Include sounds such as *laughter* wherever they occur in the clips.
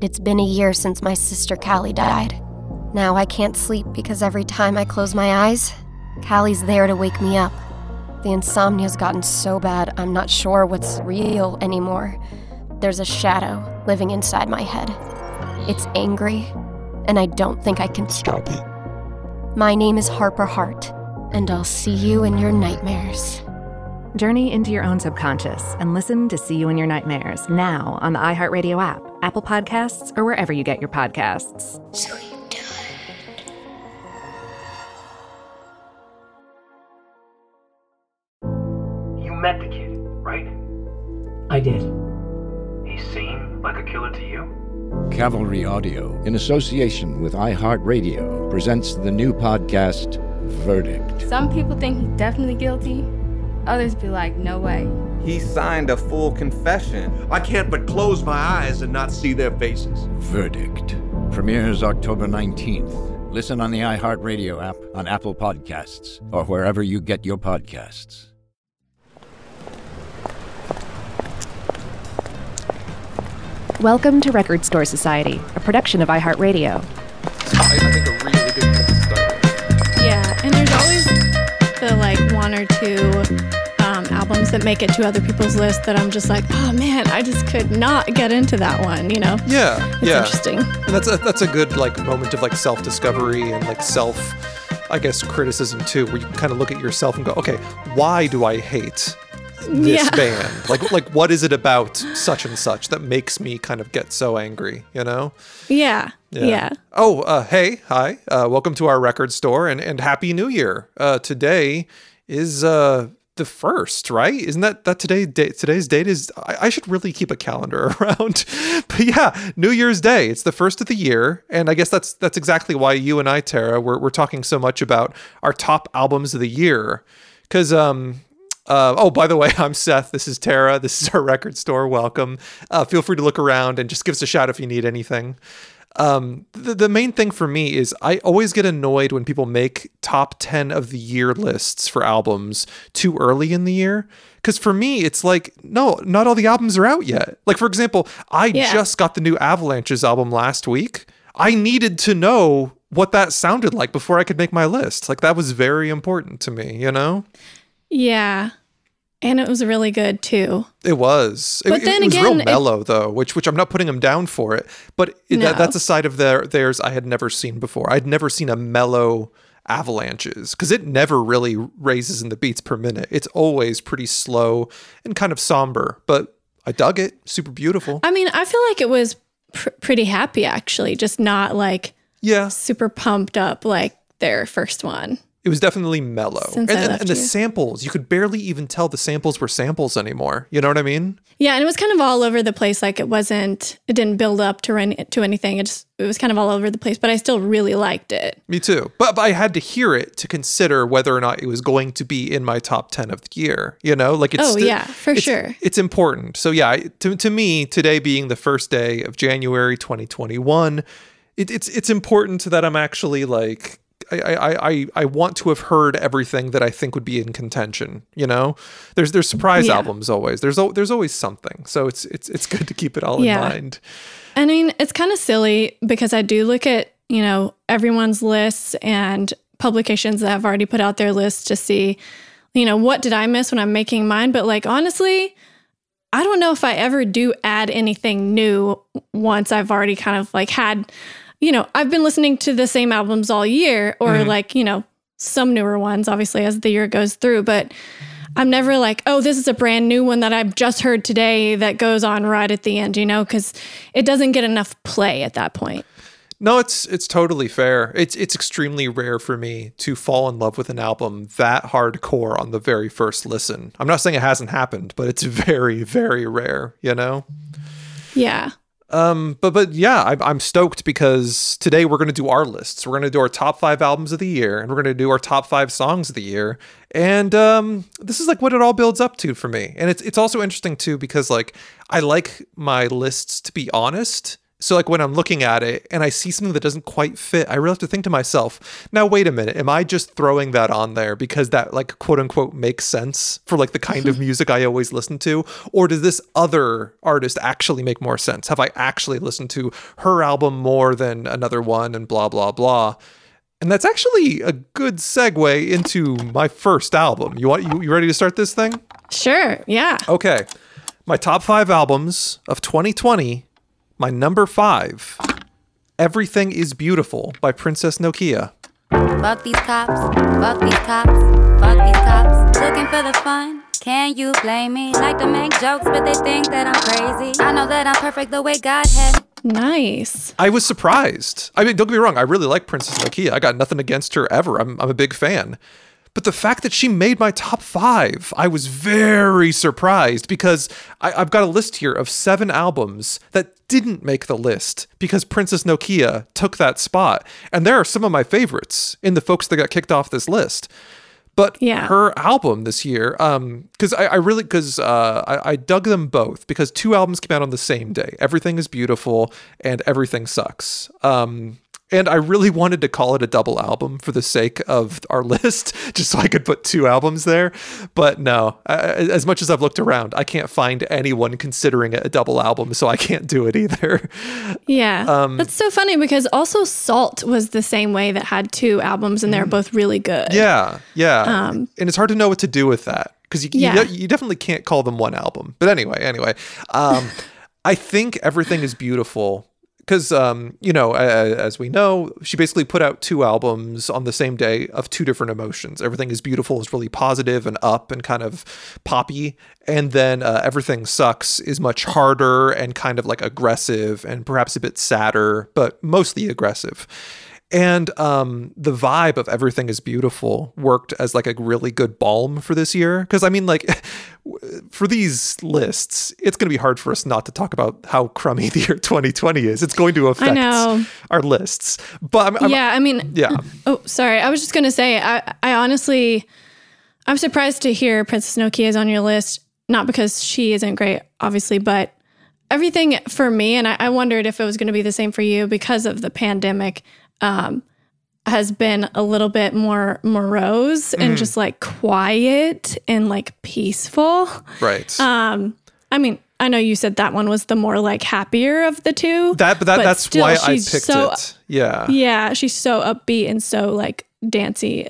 It's been a year since my sister Callie died. Now I can't sleep because every time I close my eyes, Callie's there to wake me up. The insomnia's gotten so bad, I'm not sure what's real anymore. There's a shadow living inside my head. It's angry, and I don't think I can stop it. My name is Harper Hart, and I'll see you in your nightmares. Journey into your own subconscious and listen to See You in Your Nightmares now on the iHeartRadio app, Apple Podcasts, or wherever you get your podcasts. Sweet. You met the kid, right? I did. He seemed like a killer to you? Cavalry Audio, in association with iHeartRadio, presents the new podcast, Verdict. Some people think he's definitely guilty. Others be like, no way. He signed a full confession. I can't but close my eyes and not see their faces. Verdict. Premieres October 19th. Listen on the iHeartRadio app, on Apple Podcasts, or wherever you get your podcasts. Welcome to Record Store Society, a production of iHeartRadio. The like one or two um, albums that make it to other people's list that I'm just like, oh man, I just could not get into that one. You know? Yeah, It's yeah. interesting. And that's a, that's a good like moment of like self discovery and like self, I guess, criticism too, where you kind of look at yourself and go, okay, why do I hate this Yeah. band? Like like what is it about such and such that makes me kind of get so angry? You know? Yeah. Yeah. Oh, uh, hey, hi. Uh, welcome to our record store and, and happy new year. Uh, today is uh, the first, right? Isn't that that today date? Today's date is. I, I should really keep a calendar *laughs* around. but yeah, New Year's Day. It's the first of the year, and I guess that's that's exactly why you and I, Tara, we're we're talking so much about our top albums of the year, because um. Uh, oh, by the way, *laughs* I'm Seth. This is Tara. This is our record store. Welcome. Uh, feel free to look around and just give us a shout if you need anything um the, the main thing for me is i always get annoyed when people make top 10 of the year lists for albums too early in the year because for me it's like no not all the albums are out yet like for example i Yeah. just got the new avalanches album last week i needed to know what that sounded like before i could make my list like that was very important to me you know Yeah. And it was really good too. It was. But it- then it was real again, it- mellow though, which which I'm not putting them down for it, but it, that, that's a side of their theirs I had never seen before. I'd never seen a mellow avalanches because it never really raises in the beats per minute. It's always pretty slow and kind of somber, but I dug it. Super beautiful. I mean, I feel like it was pr- pretty happy actually, just not like yeah, super pumped up like their first one. It was definitely mellow, Since and, and, and the samples you could barely even tell the samples were samples anymore. You know what I mean? Yeah, and it was kind of all over the place. Like it wasn't, it didn't build up to any, to anything. It just, it was kind of all over the place. But I still really liked it. Me too. But, but I had to hear it to consider whether or not it was going to be in my top 10 of the year. You know, like it's Oh, yeah, for it's- sure. It's important. So yeah, to, to me, today being the first day of January 2021, it, it's it's important that I'm actually like I, I, I, I want to have heard everything that I think would be in contention. You know, there's there's surprise Yeah. albums always. There's there's always something. So it's it's it's good to keep it all Yeah. in mind. I mean, it's kind of silly because I do look at, you know, everyone's lists and publications that have already put out their lists to see, you know, what did I miss when I'm making mine? But like, honestly, I don't know if I ever do add anything new once I've already kind of like had, you know, I've been listening to the same albums all year or Mhm. like, you know, some newer ones, obviously, as the year goes through. But I'm never like, oh, this is a brand new one that I've just heard today that goes on right at the end, you know, because it doesn't get enough play at that point. No, it's it's totally fair. It's it's extremely rare for me to fall in love with an album that hardcore on the very first listen. I'm not saying it hasn't happened, but it's *laughs* very very rare, you know. Yeah. Um, but but yeah, I'm, I'm stoked because today we're gonna do our lists. We're gonna do our top five albums of the year, and we're gonna do our top five songs of the year. And um, this is like what it all builds up to for me. And it's it's also interesting too because like I like my lists to be honest. So like when I'm looking at it and I see something that doesn't quite fit, I really have to think to myself, now wait a minute, am I just throwing that on there because that like quote unquote makes sense for like the kind of *laughs* music I always listen to? Or does this other artist actually make more sense? Have I actually listened to her album more than another one and blah blah blah? And that's actually a good segue into my first album. You want you, you ready to start this thing? Sure. Yeah. Okay. My top five albums of 2020 my number five, Everything is Beautiful by Princess Nokia. Fuck these cops, fuck these cops, fuck these cops. Looking for the fun. Can you blame me? Like to make jokes, but they think that I'm crazy. I know that I'm perfect the way God had. Nice. I was surprised. I mean, don't get me wrong. I really like Princess Nokia. I got nothing against her ever. I'm, I'm a big fan. But the fact that she made my top five, I was very surprised because I, have got a list here of seven albums that didn't make the list because Princess Nokia took that spot. And there are some of my favorites in the folks that got kicked off this list. But yeah. her album this year, because um, I, I, really, because uh, I, I dug them both because two albums came out on the same day. Everything is beautiful and Everything sucks. Um, and I really wanted to call it a double album for the sake of our *laughs* list, just so I could put two albums there. But no, as much as I've looked around, I can't find anyone considering it a double album, so I can't do it either. Yeah. *laughs* Um, That's so funny because also Sault was the same way that had two albums and they're mm. both really good. Yeah. Yeah. Um, and it's hard to know what to do with that because you, yeah. you, you, definitely can't call them one album. But anyway, anyway. Um, *laughs* I think everything is beautiful because um, you know as we know she basically put out two albums on the same day of two different emotions. Everything is beautiful is really positive and up and kind of poppy and then uh, everything sucks is much harder and kind of like aggressive and perhaps a bit sadder but mostly aggressive and um, the vibe of everything is beautiful worked as like a really good balm for this year. Because i mean like *laughs* for these lists it's going to be hard for us not to talk about how crummy *laughs* the year 2020 is. It's going to affect our lists. But I'm, I'm, yeah i mean yeah. oh sorry. I was just going to say I, I honestly i'm surprised to hear princess nokia is on your list not because she isn't great obviously but everything for me and I, I wondered if it was going to be the same for you because of the pandemic um, has been a little bit more morose mm. and just like quiet and like peaceful. Right. Um, I mean, I know you said that one was the more like happier of the two. That, but that, but that's still, why I picked so, it. Yeah. Yeah. She's so upbeat and so like dancey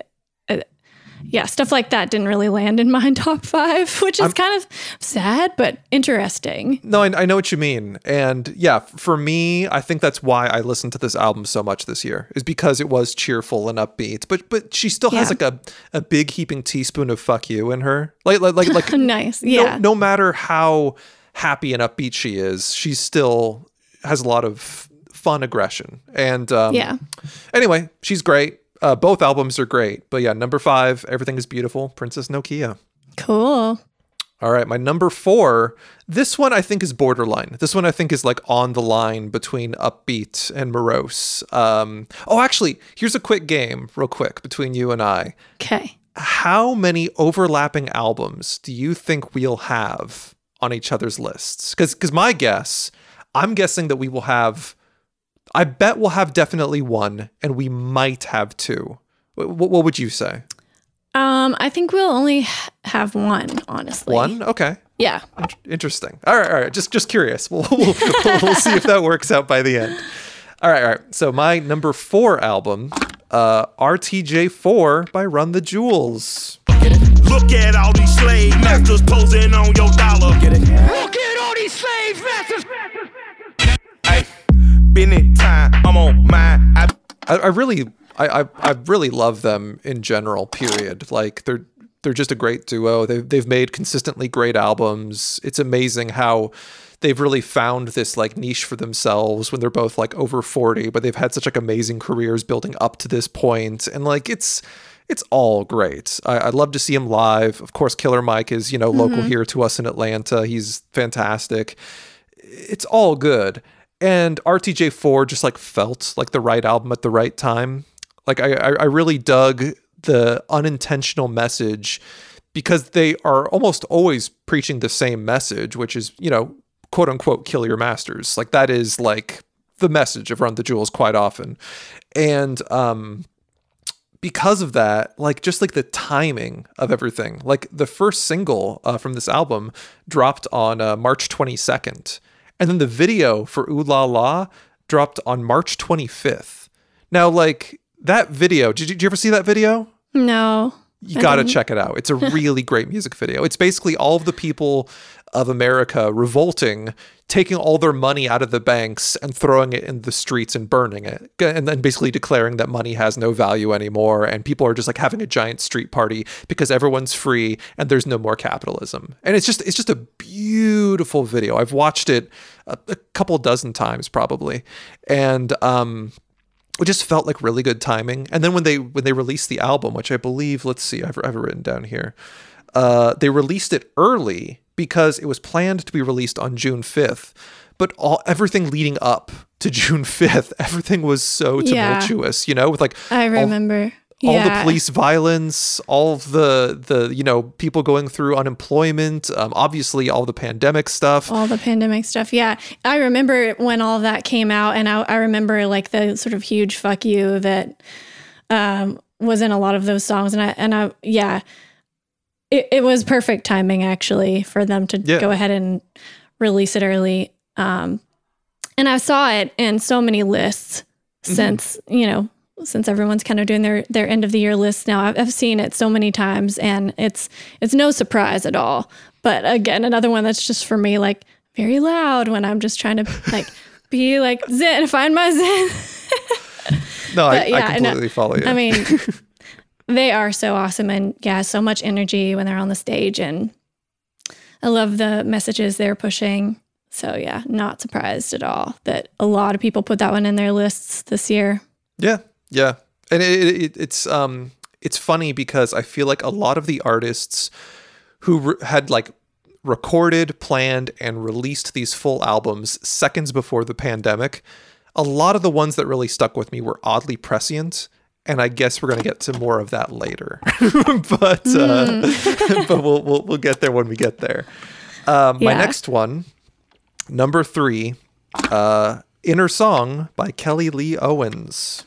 yeah, stuff like that didn't really land in my *laughs* top five, which is I'm, kind of sad but interesting. No, I, I, know what you mean, and yeah, for me, I think that's why I listened to this album so much this year is because it was cheerful and upbeat. But but she still yeah. has like a, a big heaping teaspoon of fuck you in her, like like like, like *laughs* nice, yeah. No, no matter how happy and upbeat she is, she still has a lot of fun aggression. And um, yeah. Anyway, she's great. Uh, both albums are great, but yeah, number five, everything is beautiful. Princess Nokia. Cool. All right, my number four. This one I think is borderline. This one I think is like on the line between upbeat and morose. Um, oh, actually, here's a quick game, real quick, between you and I. Okay. How many overlapping albums do you think we'll have on each other's lists? Because, because my guess, I'm guessing that we will have I bet we'll have definitely one, and we might have two. What, what would you say? Um, I think we'll only have one, honestly. One? Okay. Yeah. Interesting. All right, all right. Just just curious. *laughs* We'll, we'll, we'll see if that works out by the end. All right, all right. So my number four album, uh, RTJ4 by Run the Jewels. Look at all these slave masters posing on your dollar. Get it? Look at all these slave masters. Hey been it time. I'm on mine. I, I, I really, I, I, I really love them in general. Period. Like they're they're just a great duo. They've they've made consistently great albums. It's amazing how they've really found this like niche for themselves when they're both like over 40, but they've had such like amazing careers building up to this point. And like it's it's all great. I, would love to see him live. Of course, Killer Mike is, you know, local mm-hmm. here to us in Atlanta. He's fantastic. It's all good. And RTJ4 just like felt like the right album at the right time. Like I, I really dug the unintentional message because they are almost always preaching the same message, which is, you know, quote unquote, kill your masters. Like that is like the message of Run the Jewels quite often. And um because of that, like just like the timing of everything, like the first single uh, from this album dropped on uh, March 22nd. And then the video for Ooh La La dropped on March 25th. Now, like that video, did you, did you ever see that video? No. You got to check it out. It's a really great music video. It's basically all of the people of America revolting, taking all their money out of the banks and throwing it in the streets and burning it. And then basically declaring that money has no value anymore. And people are just like having a giant street party because everyone's free and there's no more capitalism. And it's just, it's just a beautiful video. I've watched it a, a couple dozen times probably. And, um, it just felt like really good timing. And then when they when they released the album, which I believe, let's see, I've, I've written down here, uh, they released it early because it was planned to be released on June 5th. But all everything leading up to *laughs* June 5th, everything was so tumultuous, yeah. you know, with like I remember all, all yeah. the police violence, all of the the you know people going through unemployment, um, obviously all the pandemic stuff, all the pandemic stuff. Yeah, I remember when all that came out, and I, I remember like the sort of huge fuck you that um, was in a lot of those songs, and I and I yeah it, it was perfect timing actually for them to yeah. go ahead and release it early. Um, and I saw it in so many lists mm-hmm. since, you know, since everyone's kind of doing their their end of the year lists now. I've, I've seen it so many times and it's it's no surprise at all. But again, another one that's just for me like very loud when I'm just trying to like *laughs* be like zen, find my zen. no, I, yeah, I completely follow you. I mean, *laughs* they are so awesome and yeah, so much energy when they're on the stage and I love the messages they're pushing. So yeah, not surprised at all that a lot of people put that one in their lists this year. Yeah, yeah, and it, it, it's um it's funny because I feel like a lot of the artists who re- had like recorded, planned, and released these full albums seconds before the pandemic, a lot of the ones that really stuck with me were oddly prescient and I guess we're gonna get to more of that later. *laughs* *laughs* but uh, mm. *laughs* but we'll, we'll we'll get there when we get there. Um, yeah. My next one, number three, uh, "Inner Song" by Kelly Lee Owens.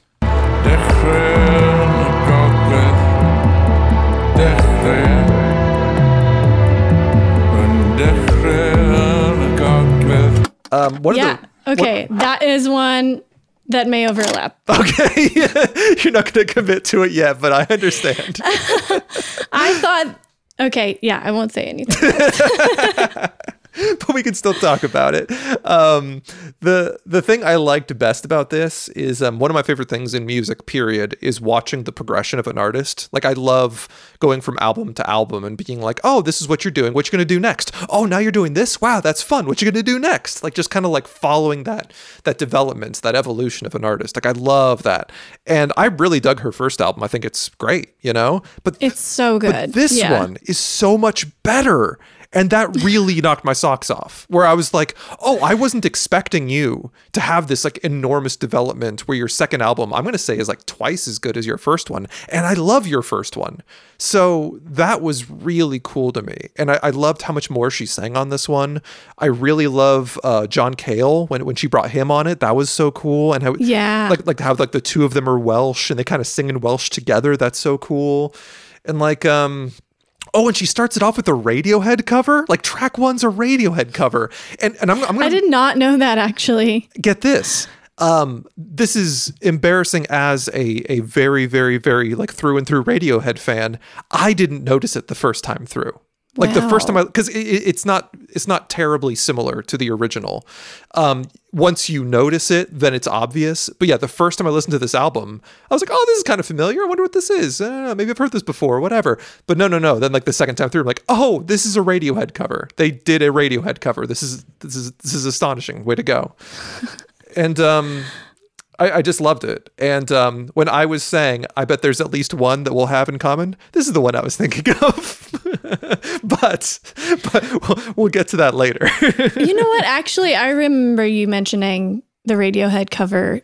Um, what yeah. The, okay, what, that is one that may overlap. Okay. *laughs* You're not going to commit to it yet, but I understand. *laughs* I thought, okay, yeah, I won't say anything. *laughs* *laughs* but we can still talk about it. Um, the the thing I liked best about this is um, one of my favorite things in music. Period is watching the progression of an artist. Like I love going from album to album and being like, oh, this is what you're doing. What you're gonna do next? Oh, now you're doing this. Wow, that's fun. What you gonna do next? Like just kind of like following that that development, that evolution of an artist. Like I love that. And I really dug her first album. I think it's great. You know, but it's so good. But this yeah. one is so much better and that really *laughs* knocked my socks off, where I was like, oh, I wasn't expecting you to have this like enormous development where your second album, I'm going to say, is like twice as good as your first one. And I love your first one. So that was really cool to me. And I, I loved how much more she sang on this one. I really love uh, John Cale when, when she brought him on it. That was so cool. And how, yeah, like, like how like the two of them are Welsh and they kind of sing in Welsh together. That's so cool. And like, um, Oh, and she starts it off with a Radiohead cover. Like track one's a Radiohead cover, and and I'm, I'm gonna I did not know that actually. Get this. Um, this is embarrassing as a a very very very like through and through Radiohead fan. I didn't notice it the first time through. Like wow. the first time I, because it, it's not it's not terribly similar to the original. Um, once you notice it, then it's obvious. But yeah, the first time I listened to this album, I was like, oh, this is kind of familiar. I wonder what this is. Know, maybe I've heard this before, whatever. But no, no, no. Then like the second time through, I'm like, oh, this is a Radiohead cover. They did a Radiohead cover. This is this is this is astonishing. Way to go. *laughs* and um, I, I, just loved it. And um, when I was saying, I bet there's at least one that we'll have in common, this is the one I was thinking *laughs* of. *laughs* but but we'll, we'll, get to that later. you know what? *laughs* Actually, I remember you mentioning the Radiohead cover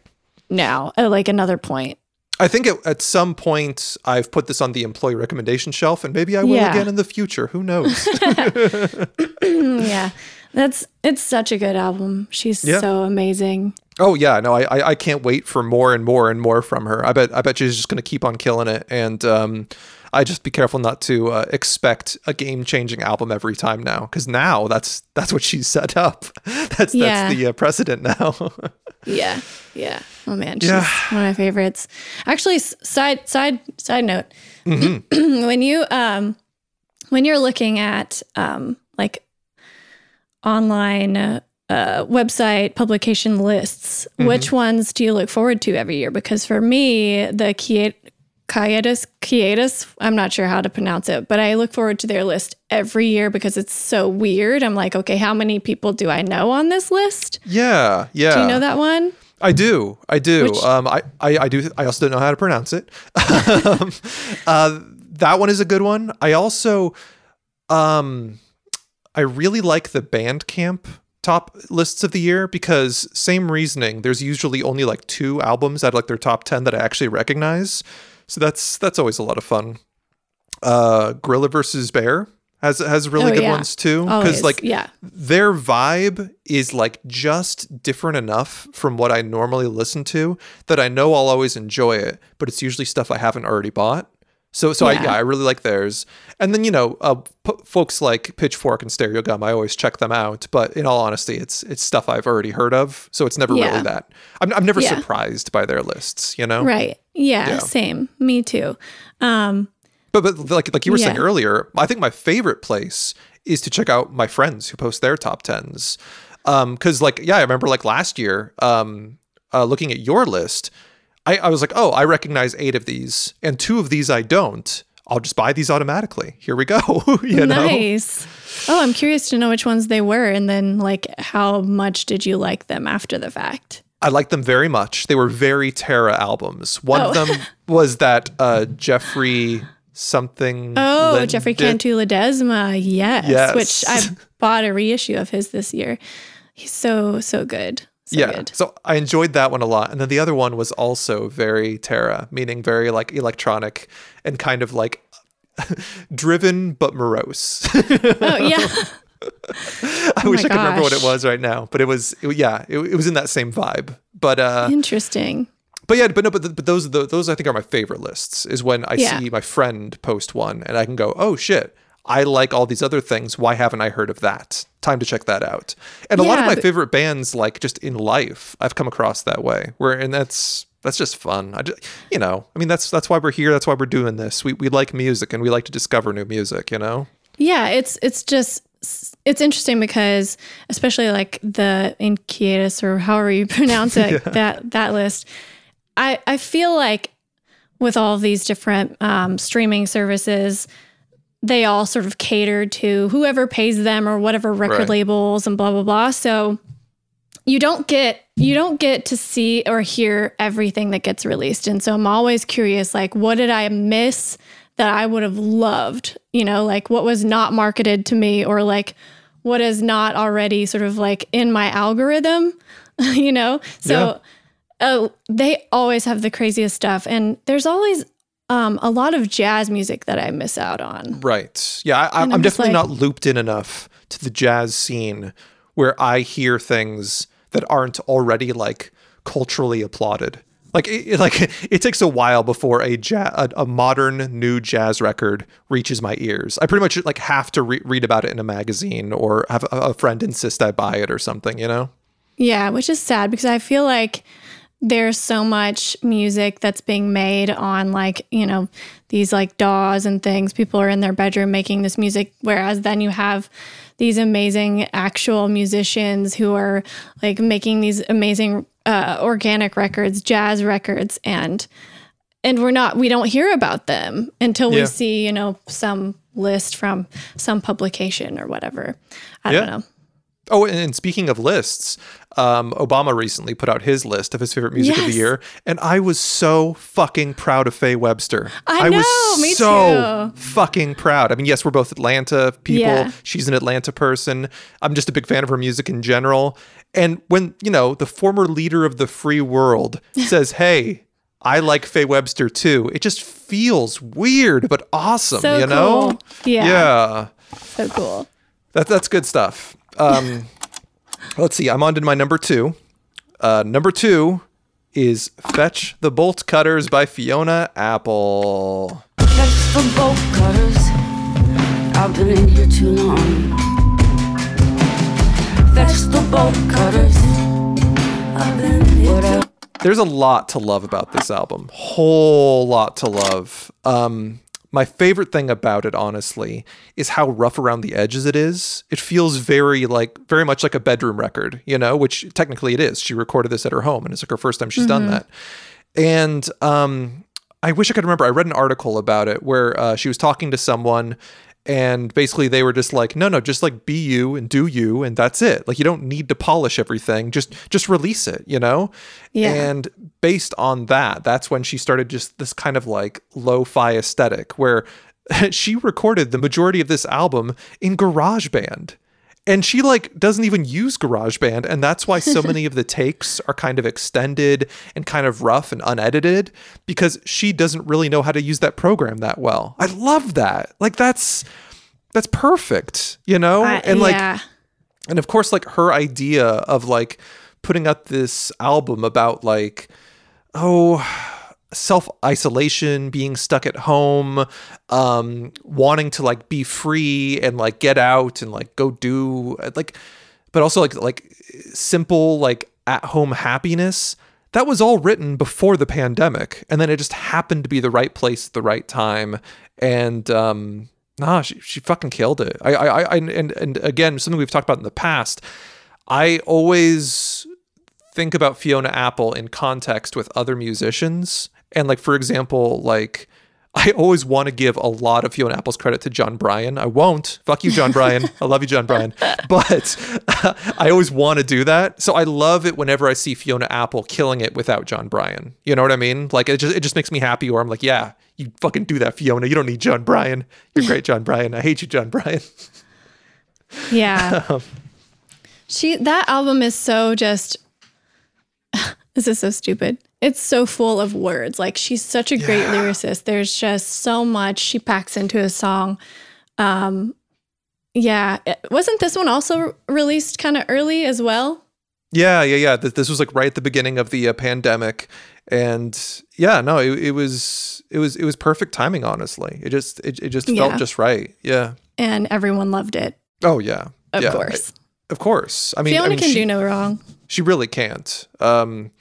now at like another point. I think at, at some point I've put this on the employee recommendation shelf, and maybe I will Yeah. again in the future. Who knows? *laughs* yeah. That's it's such a good album. She's Yeah. so amazing. oh yeah, no, I, I I can't wait for more and more and more from her. I bet I bet she's just gonna keep on killing it, and um, I just be careful not to uh, expect a game changing album every time now, because now that's that's what she's set up. *laughs* that's Yeah. that's the uh, precedent now. *laughs* Yeah. Yeah. Oh man, she's Yeah. one of my favorites. Actually, side side side note. Mm-hmm. *clears throat* when you um when you're looking at um like online uh, uh, website publication lists, Mm-hmm. which ones do you look forward to every year? Because for me, the Kiet Quietus, Quietus, I'm not sure how to pronounce it, but I look forward to their list every year because it's so weird. I'm like, okay, how many people do I know on this list? yeah, yeah. Do you know that one? I do. I do. Which- um, I, I, I do. I also don't know how to pronounce it. *laughs* um, uh, that one is a good one. I also, um, I really like the Bandcamp top lists of the year because same reasoning. There's usually only like two albums out of like their top ten that I actually recognize. So that's that's always a lot of fun. Uh, Gorilla versus Bear has has really Oh, good yeah. ones too because like yeah. their vibe is like just different enough from what I normally listen to that I know I'll always enjoy it, but it's usually stuff I haven't already bought. So, so I, Yeah. yeah, I really like theirs. And then you know, uh, p- folks like Pitchfork and Stereogum, I always check them out. But in all honesty, it's it's stuff I've already heard of, so it's never Yeah. really that. I'm I'm never Yeah. surprised by their lists, you know. Right. Yeah, Yeah. same. Me too. Um, But but like like you were saying earlier, I think my favorite place is to check out my friends who post their top tens. Um, because like yeah, I remember like last year, um, uh, looking at your list, I I was like, oh, I recognize eight of these, and two of these I don't. I'll just buy these automatically. Here we go. *laughs* you know. nice. Oh, I'm curious to know which ones they were, and then like how much did you like them after the fact? I liked them very much. They were very Tara albums. One of Oh. them *laughs* was that uh, Jeffrey something. Oh, Jeffrey Lindis- Cantu Ledesma, yes, Yes. which I bought a reissue of his this year. He's so so good. So yeah. good. So I enjoyed that one a lot. And then the other one was also very Tara, meaning very like electronic and kind of like *laughs* driven but morose. Oh yeah. *laughs* *laughs* I Oh wish I could remember what it was right now, but it was it, yeah, it, it was in that same vibe. But uh Interesting. but yeah, but no, but, but those those those I think are my favorite lists. Is when I Yeah. see my friend post one and I can go, oh shit, I like all these other things. Why haven't I heard of that? Time to check that out. And a lot of my but- favorite bands, like just in life, I've come across that way. Where and that's that's just fun. I just, you know, I mean that's that's why we're here. That's why we're doing this. We we like music and we like to discover new music. You know. Yeah, it's it's just it's interesting because especially like the Inquietus or however you *laughs* pronounce it *laughs* that that list, I I feel like with all these different um, streaming services, they all sort of cater to whoever pays them or whatever record Right. labels and blah blah blah. So you don't get you don't get to see or hear everything that gets released. And so i'm always curious like what did i miss that i would have loved? You know like what was not marketed to me or like what is not already sort of like in my algorithm? *laughs* You know? So uh, they always have the craziest stuff. And there's always um, a lot of jazz music that i miss out on Right. Yeah, I, I'm, I'm definitely like- not looped in enough to the jazz scene where I hear things that aren't already like culturally applauded. Like it, it- like *laughs* it takes a while before a, ja- a a modern new jazz record reaches my ears. I pretty much like have to re- read about it in a magazine or have a, a friend insist I buy it or something. You know? Yeah, which is sad because I feel like there's so much music that's being made on like, you know, these like DAWs and things. People are in their bedroom making this music, whereas then you have these amazing actual musicians who are like making these amazing uh, organic records, jazz records, and and we're not we don't hear about them until we Yeah. see you know some list from some publication or whatever. I don't know. Oh, and, speaking of lists, um, Obama recently put out his list of his favorite music of the year, and I was so fucking proud of Faye Webster. I was know, me so too. fucking proud. I mean, yes, we're both Atlanta people. Yeah. She's an Atlanta person. I'm just a big fan of her music in general. And when you know the former leader of the free world *laughs* says, "Hey." I like Faye Webster too. It just feels weird but awesome, So you know? cool. Yeah. Yeah. So cool. That, that's good stuff. Um, let's see. I'm on to my number two. Uh, number two is Fetch the Bolt Cutters by Fiona Apple. Catch the bolt cutters. I've been in here too long. Fetch the bolt cutters. I've been here too There's a lot to love about this album. Whole lot to love. Um, my favorite thing about it, honestly, is how rough around the edges it is. It feels very like, very much like a bedroom record, you know, which technically it is. She recorded this at her home, and it's like her first time she's done Mhm. that. And um, I wish I could remember. I read an article about it where uh, she was talking to someone, and basically they were just like, "No, no, just like be you and do you, and that's it. Like you don't need to polish everything. Just just release it, you know." Yeah. And based on that, that's when she started just this kind of like lo-fi aesthetic where *laughs* she recorded the majority of this album in GarageBand. And she like doesn't even use GarageBand, and that's why so *laughs* many of the takes are kind of extended and kind of rough and unedited because she doesn't really know how to use that program that well. I love that. Like that's that's perfect, you know? I- and like yeah. and of course like her idea of like putting out this album about like oh self isolation being stuck at home um wanting to like be free and like get out and like go do like but also like like simple like at home happiness that was all written before the pandemic. And then it just happened to be the right place at the right time. And um nah she, she fucking killed it. I, I i and and again something we've talked about in the past. I always think about Fiona Apple in context with other musicians. And like for example, like I always want to give a lot of Fiona Apple's credit to Jon Brion. I won't. Fuck you, Jon Brion. I love you, Jon Brion. *laughs* But *laughs* I always want to do that. So I love it whenever I see Fiona Apple killing it without Jon Brion. You know what I mean? Like it just it just makes me happy. Or I'm like, yeah, you fucking do that, Fiona. You don't need Jon Brion. You're great, Jon Brion. I hate you, Jon Brion. Yeah. *laughs* Um, she that album is so just this is so stupid. It's so full of words. Like she's such a great lyricist. There's just so much she packs into a song. Um yeah, it- wasn't this one also released kind of early as well? Yeah, yeah, yeah. This was like right at the beginning of the uh, pandemic, and yeah, no, it, it was it was it was perfect timing. Honestly, it just it, it just Yeah. felt just right. Yeah. And everyone loved it. Oh yeah. Of Yeah. course. I- of course. I mean, Fiona I mean, can she, do no wrong. she really can't. Um,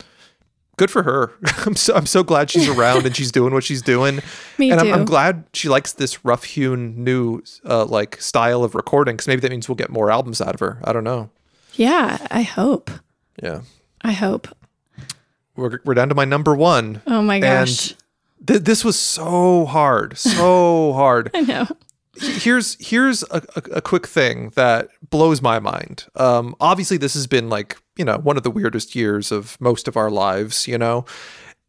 good for her. *laughs* I'm so I'm so glad she's around and she's doing what she's doing. *laughs* Me and I'm, too. I'm glad she likes this rough hewn new uh, like style of recording because maybe that means we'll get more albums out of her. I don't know. Yeah, I hope. Yeah. I hope. We're, we're down to my number one. Oh my gosh. And th- this was so hard, so *laughs* hard. I know. Here's here's a, a, a quick thing that blows my mind. Um, obviously, this has been like you know one of the weirdest years of most of our lives. You know,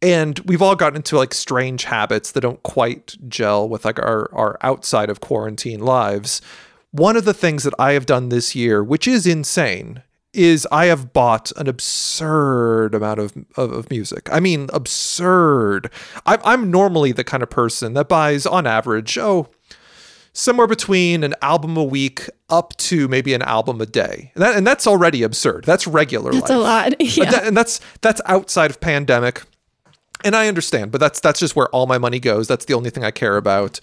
and we've all gotten into like strange habits that don't quite gel with like our our outside of quarantine lives. One of the things that I have done this year, which is insane, is I have bought an absurd amount of, of, of music. I mean, absurd. I'm, I'm normally the kind of person that buys, on average, oh, somewhere between an album a week up to maybe an album a day. And, that, and that's already absurd. That's regular That's life. a lot. *laughs* But Yeah. that- and that's that's outside of pandemic. And I understand, but that's that's just where all my money goes. That's the only thing I care about.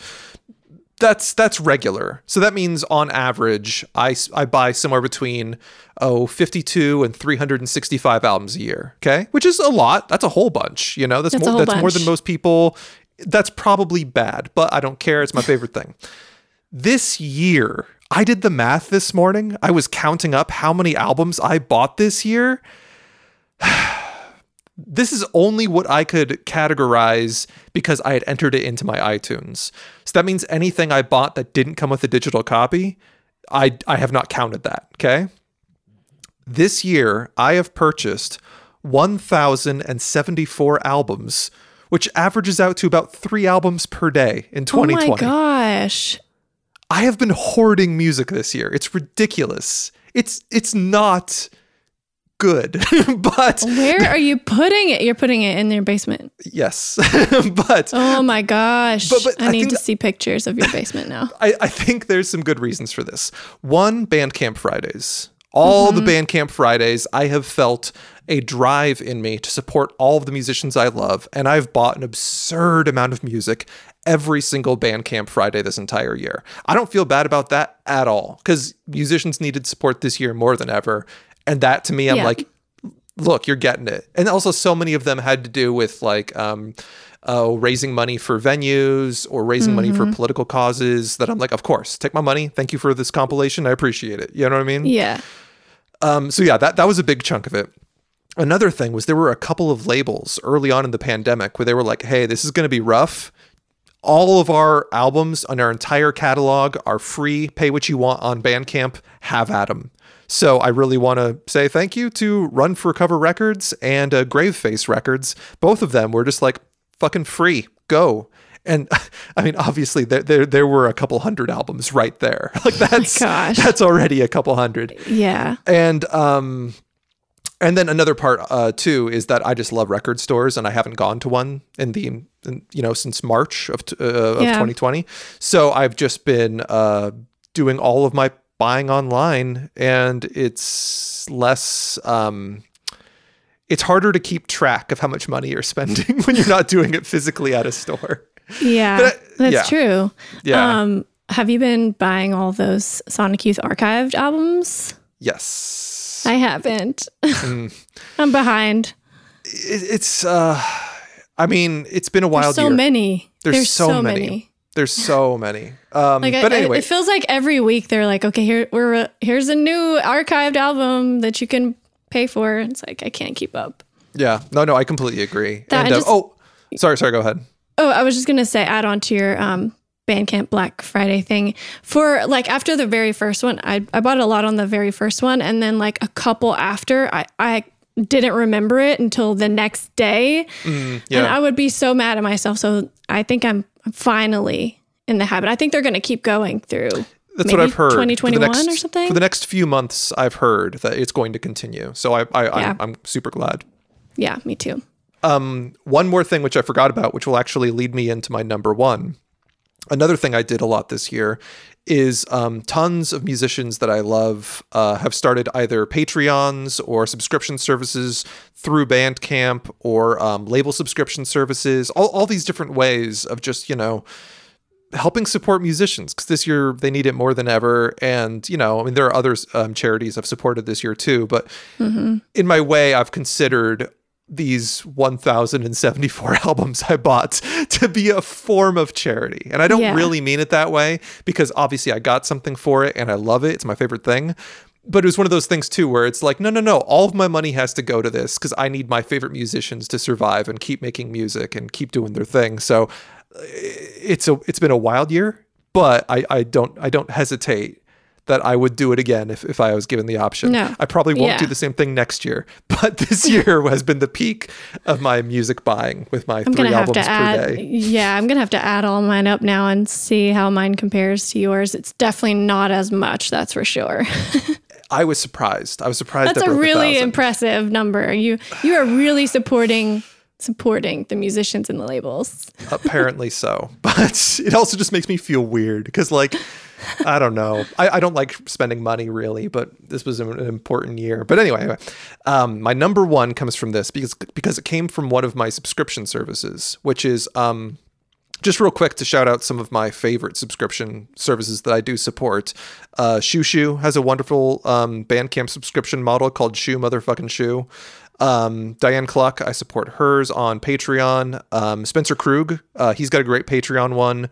That's that's regular. So that means on average, I I buy somewhere between oh 52 and 365 albums a year. Okay, which is a lot. That's a whole bunch. You know, that's, That's more that's more than most people. That's probably bad, but I don't care. It's my favorite thing. This year, I did the math this morning. I was counting up how many albums I bought this year *sighs* this is only what I could categorize because I had entered it into my iTunes. So that means anything I bought that didn't come with a digital copy, I I have not counted that. Okay. This year, I have purchased 1,074 albums, which averages out to about three albums per day in 2020. Oh my gosh. I have been hoarding music this year. It's ridiculous. It's it's not good, *laughs* but Where are you putting it? You're putting it in your basement. yes, *laughs* but Oh my gosh. But- but I I need to see pictures of your basement now. *laughs* I, I think there's some good reasons for this. One, Bandcamp Fridays. All the mm-hmm. Bandcamp Fridays, I have felt a drive in me to support all of the musicians I love, and I've bought an absurd amount of music every single Bandcamp Friday this entire year. I don't feel bad about that at all because musicians needed support this year more than ever. And that to me, I'm Yeah. like, look, you're getting it. And also, so many of them had to do with like um, uh, raising money for venues or raising money for political causes. That I'm like, of course, take my money. Thank you for this compilation. I appreciate it. You know what I mean? Yeah. Um, so yeah, that that was a big chunk of it. Another thing was there were a couple of labels early on in the pandemic where they were like, "Hey, this is going to be rough. All of our albums on our entire catalog are free. Pay what you want on Bandcamp. Have at them. So I really want to say thank you to Run for Cover Records and uh, Graveface Records. Both of them were just like fucking free. Go. And *laughs* I mean, obviously, there, there there were a couple hundred albums right there. *laughs* Like that's gosh. that's already a couple hundred. Yeah. And um, and then another part uh, too is that I just love record stores, and I haven't gone to one in the in, you know since March of t- uh, of Yeah. 2020. So I've just been uh, doing all of my buying online, and it's less. Um, it's harder to keep track of how much money you're spending *laughs* when you're not doing it physically at a store. Yeah. That's yeah. true. Yeah. Um, have you been buying all those Sonic Youth archived albums? yes. I haven't. Mm. *laughs* I'm behind. It, it's. uh I mean, it's been a wild There's so year. many. There's, so, many. There's so many. Um, Like, but I- I- anyway, it feels like every week they're like, okay, here we're here's a new archived album that you can pay for. It's like I can't keep up. yeah, no, no, I completely agree. That and uh, just- oh, sorry, sorry, go ahead. Oh, I was just gonna say, add on to your um, Bandcamp Black Friday thing. For like after the very first one, I I bought a lot on the very first one, and then like a couple after, I I didn't remember it until the next day, Mm, and I would be so mad at myself. So I think I'm finally in the habit. I think they're gonna keep going through. That's what I've heard. For the 2021 next- or something. For the next few months, I've heard that it's going to continue. So I, I Yeah. I'm, I'm super glad. yeah, me too. Um, one more thing which I forgot about, which will actually lead me into my number one. Another thing I did a lot this year is um, tons of musicians that I love uh, have started either Patreons or subscription services through Bandcamp or um, label subscription services, all, all these different ways of just, you know, helping support musicians because this year they need it more than ever. And, you know, I mean, there are other um, charities I've supported this year too, but in my way, I've considered these 1074 *laughs* albums I bought to be a form of charity. And I don't Yeah. really mean it that way because obviously I got something for it and I love it. It's my favorite thing. But it was one of those things too where it's like, no, no, no, all of my money has to go to this because I need my favorite musicians to survive and keep making music and keep doing their thing. So uh, it's a it's been a wild year, but I, I don't I don't hesitate that I would do it again if, if I was given the option. No. I probably won't Yeah. do the same thing next year, *laughs* but this year has been the peak of my music buying with my I'm three albums to per add. day. Yeah, I'm gonna have to add all mine up now and see how mine compares to yours. It's definitely not as much, that's for sure. *laughs* I was surprised. I was surprised. That's I a really thousand. impressive number. You you are really supporting supporting the musicians and the labels. Apparently so, *laughs* but it also just makes me feel weird because, like, I don't know. I, I don't like spending money really, but this was an important year. But anyway, um, my number one comes from this because because it came from one of my subscription services, which is um, just real quick to shout out some of my favorite subscription services that I do support. Uh, Xiu Xiu has a wonderful um, Bandcamp subscription model called Shoe Motherfucking Shoe. Um, Diane Cluck, I support hers on Patreon. Um, Spencer Krug, uh, he's got a great Patreon one.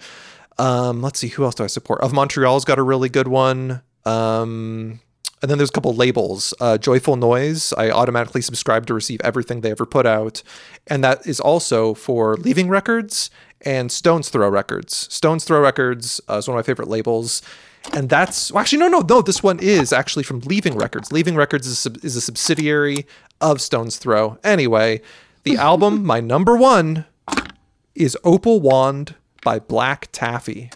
Um, let's see, who else do I support? Of Montreal's got a really good one. Um, and then there's a couple labels. Uh, Joyful Noise, I automatically subscribe to receive everything they ever put out. And that is also for Leaving Records and Stones Throw Records. Stones Throw Records uh, is one of my favorite labels. and that's well, actually no, no, no. This one is actually from Leaving Records. Leaving Records is is a subsidiary of Stones Throw. Anyway, the album, my number one, is Opal Wand by Black Taffy.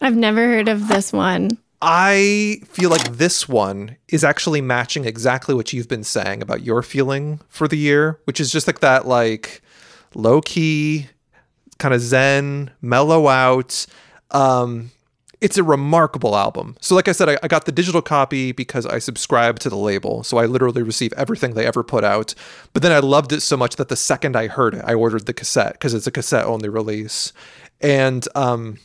I've never heard of this one. I feel like this one is actually matching exactly what you've been saying about your feeling for the year, which is just like that, like low key, kind of zen, mellow out. Um, it's a remarkable album. So, like I said, I, I got the digital copy because I subscribe to the label. So I literally receive everything they ever put out. But then I loved it so much that the second I heard it, I ordered the cassette because it's a cassette only release. And um,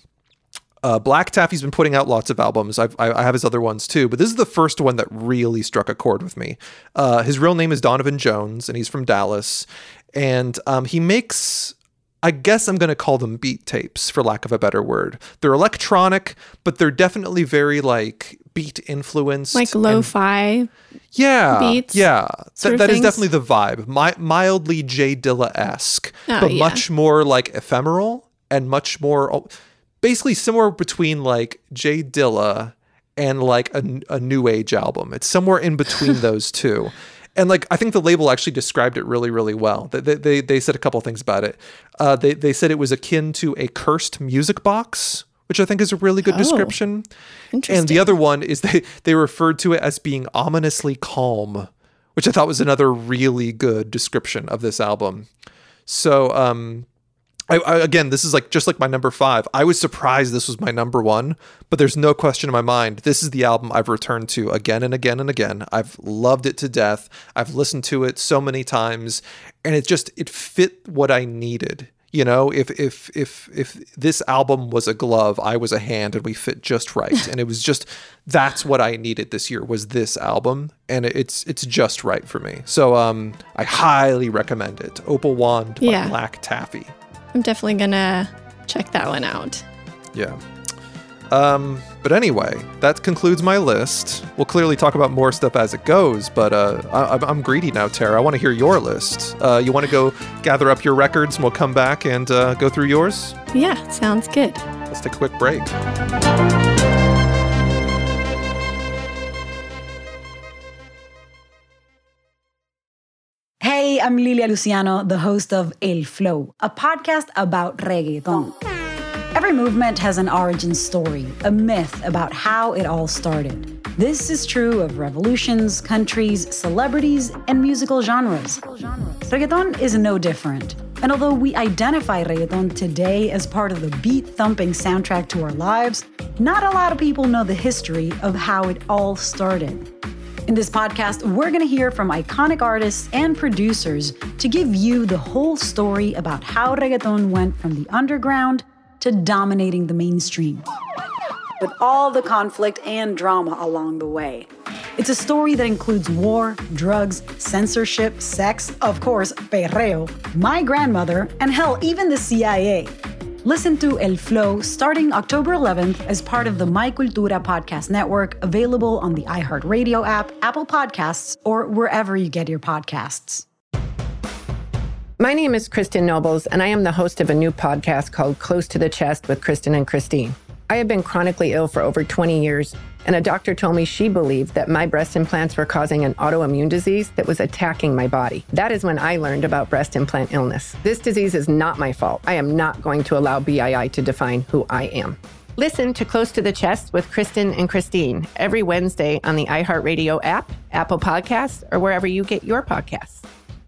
uh, Black Taffy's been putting out lots of albums. I've, I, have his other ones too, but this is the first one that really struck a chord with me. Uh, his real name is Donovan Jones, and he's from Dallas. And um, he makes, I guess I'm going to call them beat tapes, for lack of a better word. They're electronic, but they're definitely very like beat influenced, Like lo-fi. yeah, beats yeah. sort That, is definitely the vibe. Mi- mildly Jay Dilla esque, Oh, but yeah. much more like ephemeral and much more, basically somewhere between like Jay Dilla and like a, a new age album. It's somewhere in between *laughs* those two. And like I think the label actually described it really, really well. They they, they, said a couple things about it. Uh, they they said it was akin to a cursed music box, which I think is a really good Oh. description. And the other one is *laughs* they they referred to it as being ominously calm, which I thought was another really good description of this album. So um I, I, again, this is like just like my number five. I was surprised this was my number one, but there's no question in my mind. This is the album I've returned to again and again and again. I've loved it to death. I've listened to it so many times, and it just it fit what I needed. You know, if if if if this album was a glove, I was a hand, and we fit just right. *laughs* and it was just that's what I needed this year was this album, and it's it's just right for me. So um, I highly recommend it. Opal Wand by Yeah. Black Taffy. I'm definitely gonna check that one out. Yeah. Um, but anyway, that concludes my list. We'll clearly talk about more stuff as it goes, but uh, I, I'm- I'm greedy now, Tara. I want to hear your list. Uh, you want to go gather up your records and we'll come back and uh, go through yours? Yeah, sounds good. Let's take a quick break. Hey, I'm Lilia Luciano, the host of El Flow, a podcast about reggaeton. Every movement has an origin story, a myth about how it all started. This is true of revolutions, countries, celebrities, and musical genres. Reggaeton is no different. And although we identify reggaeton today as part of the beat thumping soundtrack to our lives, not a lot of people know the history of how it all started. In this podcast, we're going to hear from iconic artists and producers to give you the whole story about how reggaeton went from the underground to dominating the mainstream. With all the conflict and drama along the way. It's a story that includes war, drugs, censorship, sex, of course, perreo, my grandmother, and hell, even the CIA. Listen to El Flow starting October 11th as part of the My Cultura podcast network, available on the iHeartRadio app, Apple Podcasts, or wherever you get your podcasts. My name is Kristen Nobles, and I am the host of a new podcast called Close to the Chest with Kristen and Christine. I have been chronically ill for over 20 years, and a doctor told me she believed that my breast implants were causing an autoimmune disease that was attacking my body. That is when I learned about breast implant illness. This disease is not my fault. I am not going to allow BII to define who I am. Listen to Close to the Chest with Kristen and Christine every Wednesday on the iHeartRadio app, Apple Podcasts, or wherever you get your podcasts.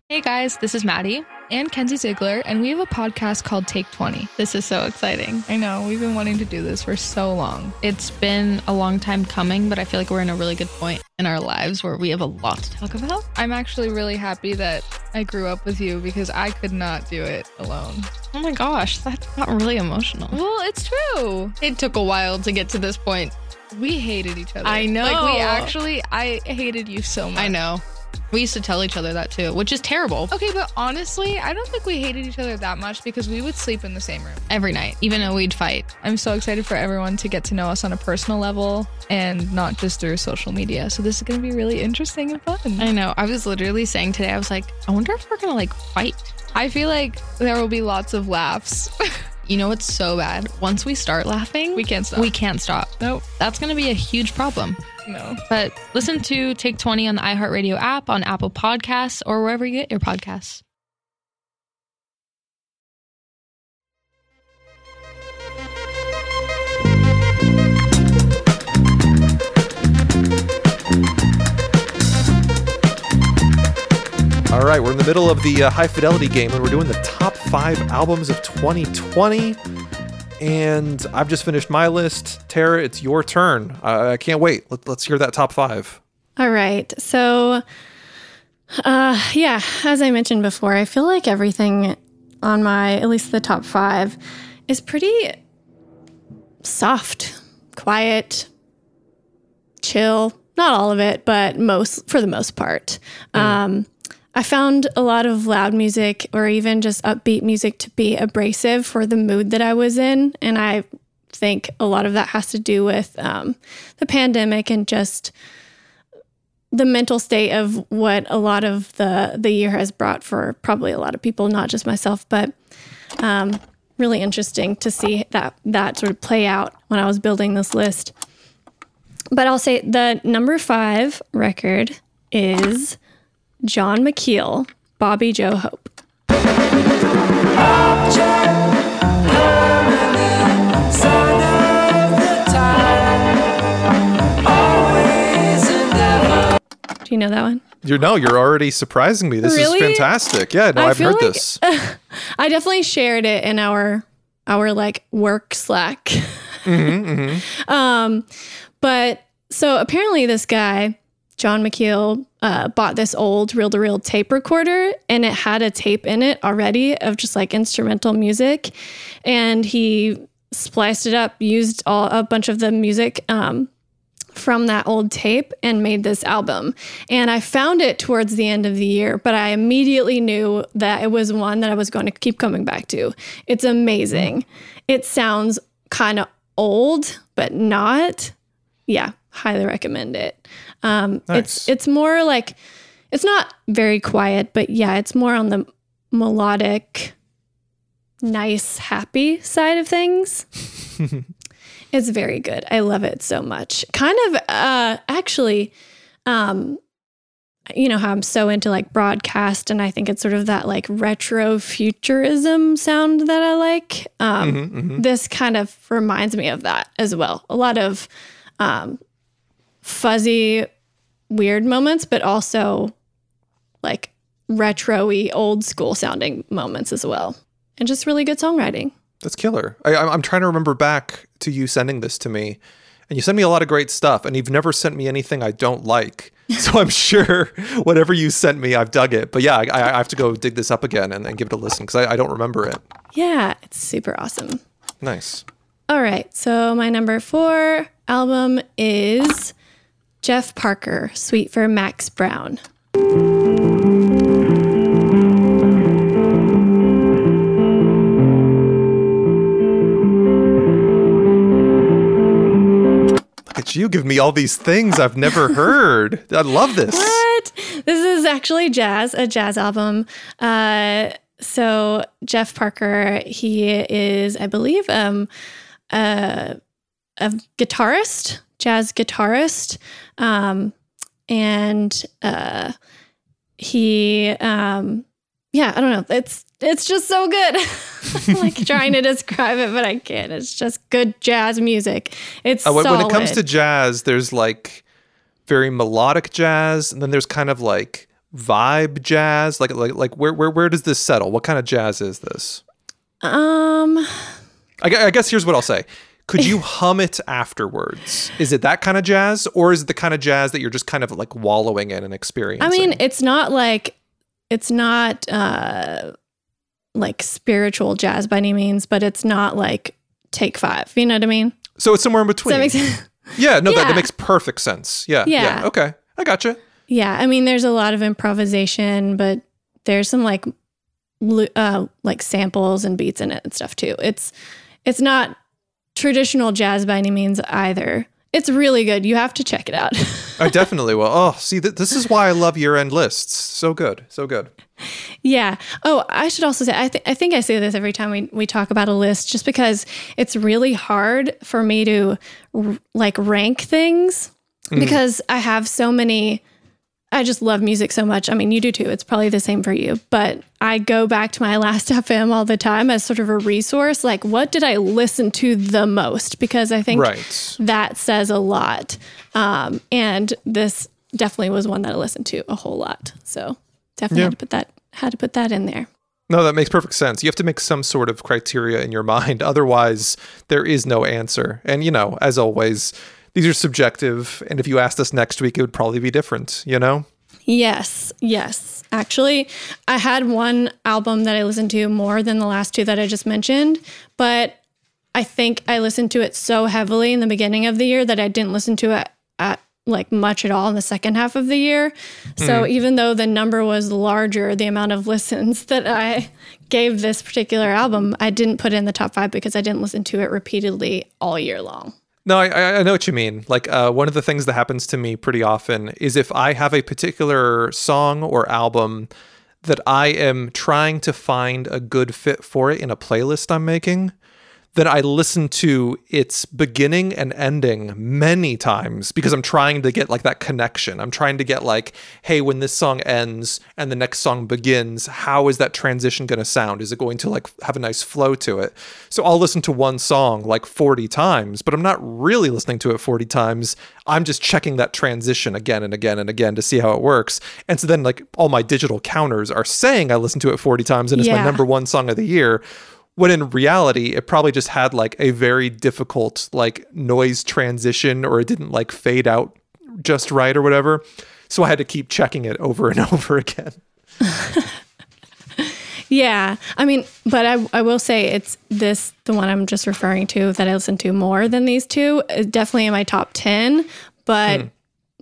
Hey guys, this is Maddie and Kenzie Ziegler, and we have a podcast called Take 20. This is so exciting. I know, we've been wanting to do this for so long. It's been a long time coming, but I feel like we're in a really good point in our lives where we have a lot to talk about. I'm actually really happy that I grew up with you because I could not do it alone. Oh my gosh, that's not really emotional. Well, it's true. It took a while to get to this point. We hated each other. I know. Like, we actually, I hated you so much. I know. We used to tell each other that too, which is terrible. Okay, but honestly, I don't think we hated each other that much because we would sleep in the same room. Every night, even though we'd fight. I'm so excited for everyone to get to know us on a personal level and not just through social media. So this is going to be really interesting and fun. I know. I was literally saying today, I was like, I wonder if we're going to like fight. I feel like there will be lots of laughs. *laughs* You know what's so bad? Once we start laughing, we can't stop. We can't stop. Nope. That's going to be a huge problem. No. But listen to Take 20 on the iHeartRadio app, on Apple Podcasts, or wherever you get your podcasts. All right, we're in the middle of the uh, high fidelity game and we're doing the top five albums of 2020. And I've just finished my list. Tara, it's your turn. I, I can't wait. Let, let's hear that top five. All right. So, uh, yeah, as I mentioned before, I feel like everything on my, at least the top five, is pretty soft, quiet, chill. Not all of it, but most, for the most part. Um, I found a lot of loud music or even just upbeat music to be abrasive for the mood that I was in. And I think a lot of that has to do with um, the pandemic and just the mental state of what a lot of the the year has brought for probably a lot of people, not just myself, but um, really interesting to see that that sort of play out when I was building this list. But I'll say the number five record is Jon McKiel, Bobby Joe Hope. Do you know that one? You're no, you're already surprising me. This Really? is fantastic. Yeah, no, I I've heard like- this. *laughs* I definitely shared it in our our like work Slack. Mm-hmm. *laughs* Um, but so apparently this guy, Jon McKiel, uh, bought this old reel to reel tape recorder and it had a tape in it already of just like instrumental music. And he spliced it up, used all a bunch of the music um, from that old tape and made this album. And I found it towards the end of the year, but I immediately knew that it was one that I was going to keep coming back to. It's amazing. It sounds kind of old, but not. Yeah, highly recommend it. Um, It's it's more like it's not very quiet, but yeah, it's more on the melodic, nice, happy side of things. *laughs* It's very good. I love it so much. Kind of uh actually um you know how I'm so into like broadcast and I think it's sort of that like retro futurism sound that I like. Um Mhm, mhm. this kind of reminds me of that as well. A lot of um fuzzy weird moments but also like retro-y old school sounding moments as well. And just really good songwriting. That's killer. I, I'm I'm trying to remember back to you sending this to me, and you send me a lot of great stuff, and you've never sent me anything I don't like. *laughs* So I'm sure whatever you sent me, I've dug it. But yeah, I, I have to go dig this up again and, and give it a listen because I, I don't remember it. Yeah, it's super awesome. Nice. All right. So my number four album is Jeff Parker, Suite for Max Brown. Look at you give me all these things I've never *laughs* heard. I love this. What? This is actually jazz, a jazz album. Uh, so Jeff Parker, he is, I believe, um, uh, a guitarist, jazz guitarist, um, and uh, he, um, yeah, I don't know. It's it's just so good. *laughs* I'm like trying to describe it, but I can't. It's just good jazz music. It's Uh, when, when it comes to jazz, there's like very melodic jazz, and then there's kind of like vibe jazz. Like like like where where where does this settle? What kind of jazz is this? um. I, I guess here's what I'll say. Could you hum it afterwards? Is it that kind of jazz, or is it the kind of jazz that you're just kind of like wallowing in and experiencing? I mean, it's not like it's not uh like spiritual jazz by any means, but it's not like take five. You know what I mean? so it's somewhere in Does between. that make sense? Yeah, no, That, that makes perfect sense. Yeah, yeah, Yeah. Okay, I gotcha. Yeah, I mean, there's a lot of improvisation, but there's some like uh, like samples and beats in it and stuff too. It's it's not traditional jazz by any means either. It's really good. You have to check it out. *laughs* I definitely will. Oh, see, th- this is why I love year-end lists. So good, so good. Yeah. Oh, I should also say I, th- I think I say this every time we we talk about a list, just because it's really hard for me to r- like rank things mm. because I have so many I just love music so much. I mean, you do too. It's probably the same for you. But I go back to my last *laughs* FM all the time as sort of a resource. Like, what did I listen to the most? Because I think right. that says a lot. Um, and this definitely was one that I listened to a whole lot. So definitely yeah. had to put that had to put that in there. No, that makes perfect sense. You have to make some sort of criteria in your mind. *laughs* Otherwise, there is no answer. And, you know, as always, these are subjective. And if you asked us next week, it would probably be different, you know? Yes, yes. Actually, I had one album that I listened to more than the last two that I just mentioned, but I think I listened to it so heavily in the beginning of the year that I didn't listen to it at like much at all in the second half of the year. So mm. even though the number was larger, the amount of *laughs* listens that I gave this particular album, I didn't put in the top five because I didn't listen to it repeatedly all year long. No, I, I know what you mean. Like uh, one of the things that happens to me pretty often is if I have a particular song or album that I am trying to find a good fit for it in a playlist I'm making, then I listen to its beginning and ending many times because I'm trying to get like that connection. I'm trying to get like, hey, when this song ends and the next song begins, how is that transition going to sound? Is it going to like have a nice flow to it? So I'll listen to one song like 40 times, but I'm not really listening to it 40 times. I'm just checking that transition again and again and again to see how it works. And so then like all my digital counters are saying I listened to it 40 times and it's yeah. my number one song of the year when in reality it probably just had like a very difficult like noise transition or it didn't like fade out just right or whatever so i had to keep checking it over and *laughs* over again *laughs* yeah i mean but I, I will say it's this the one i'm just referring to that i listen to more than these two definitely in my top 10 but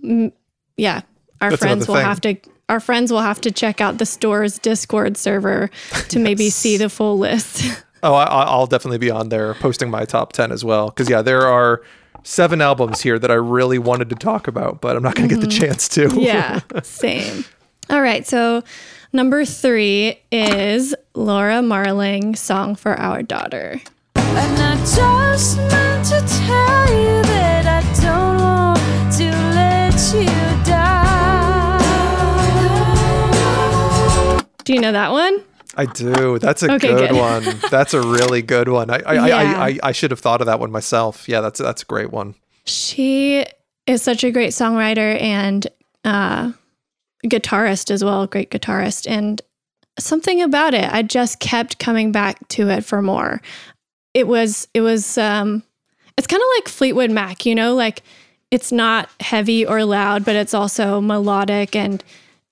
mm. yeah our That's friends will thing. have to our friends will have to check out the store's Discord server to yes. maybe see the full list. *laughs* Oh, I, will definitely be on there posting my top 10 as well. Because, yeah, there are seven albums here that I really wanted to talk about, but I'm not going to mm-hmm. get the mm-hmm. chance to. *laughs* yeah, same. All right. So, number three is Laura Marling, Song for Our Daughter. Do you know that one? I do. That's a okay, good, good, one. That's a really good one. I I, yeah. I, I, I should have thought of that one myself. Yeah, that's that's a great one. She is such a great songwriter and uh, guitarist as well. Great guitarist and something about it. I just kept coming back to it for more. It was it was um, it's kind of like Fleetwood Mac. You know, like it's not heavy or loud, but it's also melodic and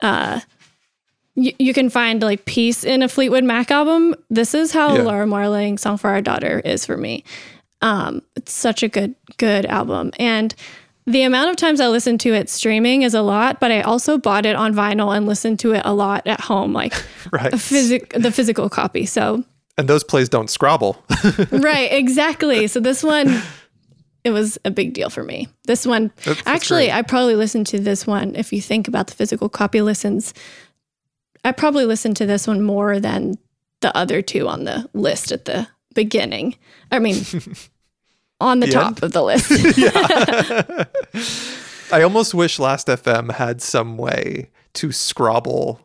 uh, you, you can find like peace in a Fleetwood Mac album. This is how yeah. Laura Marling Song for Our Daughter is for me. Um, it's such a good, good album. And the amount of times I listen to it streaming is a lot, but I also bought it on vinyl and listened to it a lot at home, like *laughs* right. Physic- the physical copy. So, and those plays don't scrobble. *laughs* right, exactly. So this one, it was a big deal for me. This one, that's, that's actually, great. I probably listened to this one. If you think about the physical copy listens, I probably listened to this one more than the other two on the list at the beginning. I mean, *laughs* on the, the top end? of the list. *laughs* *laughs* I almost wish Last FM had some way to scrobble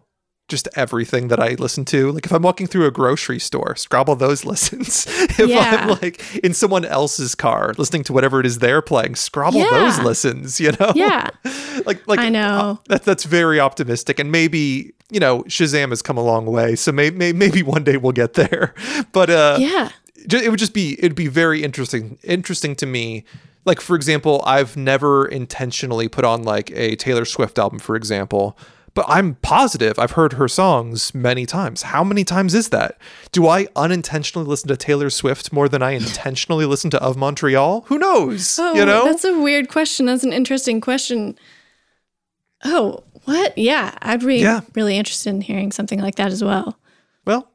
just everything that I listen to. Like if I'm walking through a grocery store, scrobble those *laughs* listens. if yeah. I'm like in someone else's car listening to whatever it is they're playing, scrobble yeah. those listens, you know? Yeah. *laughs* like like I know. Uh, that, that's very optimistic and maybe, you know, Shazam has come a long way, so may, may, maybe one day we'll get there. *laughs* But uh Yeah. It would just be it'd be very interesting interesting to me like for example, I've never intentionally put on like a Taylor Swift album for example but I'm positive I've heard her songs many times. How many times is that? Do I unintentionally listen to Taylor Swift more than I intentionally listen to Of Montreal? Who knows? Oh, you know? That's a weird question. That's an interesting question. Oh, What? Yeah, I'd be Yeah. really interested in hearing something like that as well. Well,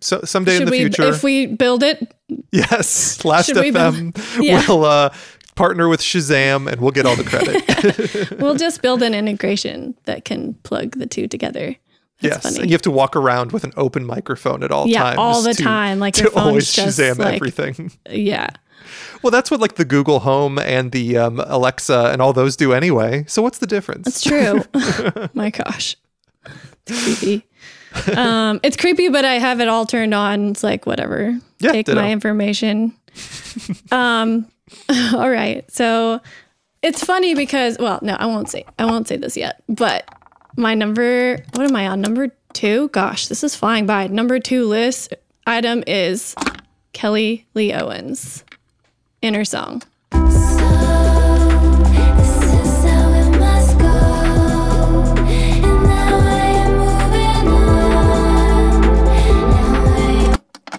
so someday in Should the we, future, if we build it, yes, Last Should we FM *laughs* Yeah. will uh, partner with Shazam, and we'll get all the credit. *laughs* *laughs* we'll just build an integration that can plug the two together. That's yes, funny. and you have to walk around with an open microphone at all Yeah, times. all the to- time, like to always Shazam like- everything. *laughs* Yeah. Well, that's what like the Google Home and the um, Alexa and all those do anyway. So what's the difference? That's true. My gosh. It's creepy. Um, it's creepy, but I have it all turned on. It's like whatever. Yeah, Take ditto. my information. um, *laughs* all right. So it's funny because well, no, I won't say I won't say this yet. But my number what am I on? Number two? Gosh, this is flying by. Number two list item is Kelly Lee Owens. Inner song.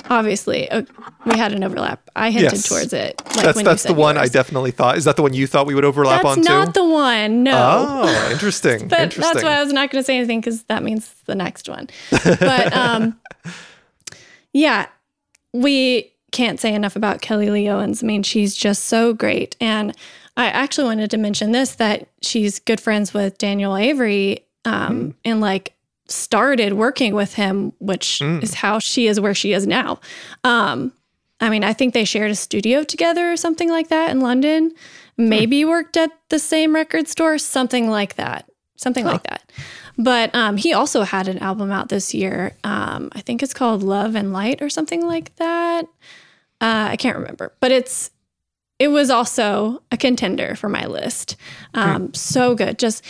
Obviously, uh, we had an overlap. I hinted Yes. towards it. Like that's when you that's the one I definitely thought. Is that the one you thought we would overlap That's on too? not the one. No. Oh, interesting. *laughs* But interesting. that's why I was not going to say anything because that means the next one. But um, *laughs* yeah, we can't say enough about Kelly Lee Owens. I mean, she's just so great. And I actually wanted to mention this that she's good friends with Daniel Avery um, and like started working with him, which Mm. is how she is where she is now. Um, I mean, I think they shared a studio together or something like that in London. Maybe worked at the same record store, something like that. Something like that. But um, he also had an album out this year. Um, I think it's called Love and Light or something like that. Uh, I can't remember, but it's it was also a contender for my list. Um, So good, just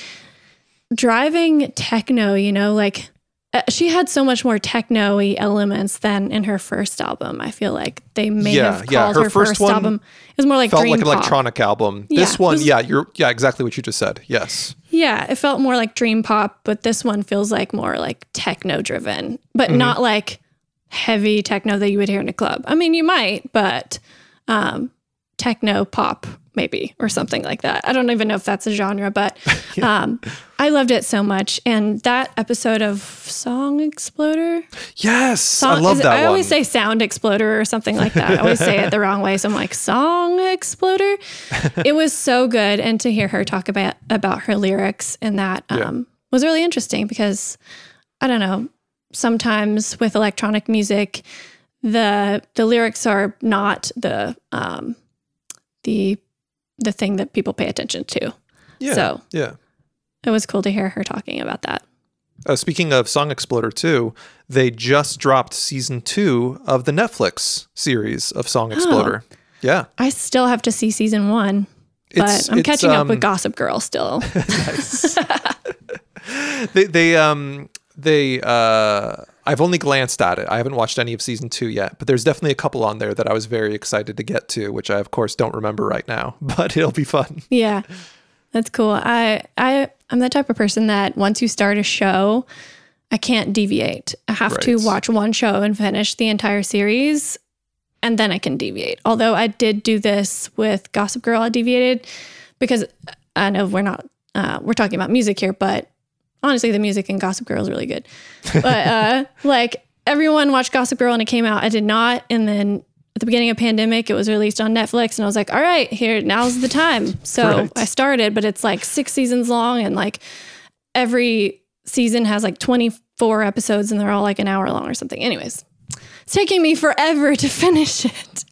driving techno. You know, like uh, she had so much more techno-y elements than in her first album. I feel like they may Yeah, have yeah, her her, first first, album. It was more like felt dream like an electronic album. Yeah, this one, this- yeah, you're yeah, exactly what you just said. Yes. Yeah, it felt more like dream pop, but this one feels like more like techno driven, but Mhm. not like heavy techno that you would hear in a club. I mean, you might, but um, techno pop maybe or something like that. I don't even know if that's a genre, but *laughs* um, I loved it so much. And that episode of Song Exploder, Yes, I love that I one. always say Sound Exploder or something like that. I always say it the wrong way, so I'm like Song Exploder. *laughs* it was so good, and to hear her talk about about her lyrics and that Yeah. um, was really interesting because I don't know. Sometimes with electronic music, the the lyrics are not the um, the the thing that people pay attention to. yeah. So yeah. it was cool to hear her talking about that. Uh, speaking of Song Exploder 2, they just dropped season two of the Netflix series of Song Oh. Exploder. Yeah. I still have to see season one, but It's- I'm it's, catching up um, with Gossip Girl still. *laughs* *laughs* They they um they uh I've only glanced at it. I haven't watched any of season two yet, but there's definitely a couple on there that I was very excited to get to, which I of course don't remember right now, *laughs* but it'll be fun. yeah, that's cool. I I I'm the type of person that once you start a show, I can't deviate. I have to watch one show and finish the entire series, and then I can deviate. Although I did do this with Gossip Girl, I deviated because I know we're not uh, we're talking about music here, but honestly, the music in Gossip Girl is really good. *laughs* But uh, like everyone watched Gossip Girl and it came out. I did not, and then at the beginning of pandemic, it was released on Netflix, and I was like, all right, here now's the time. *laughs* So Right. I started, but it's like six seasons long, and like every season has like 24 episodes, and they're all like an hour long or something. Anyways, it's taking me forever to finish it.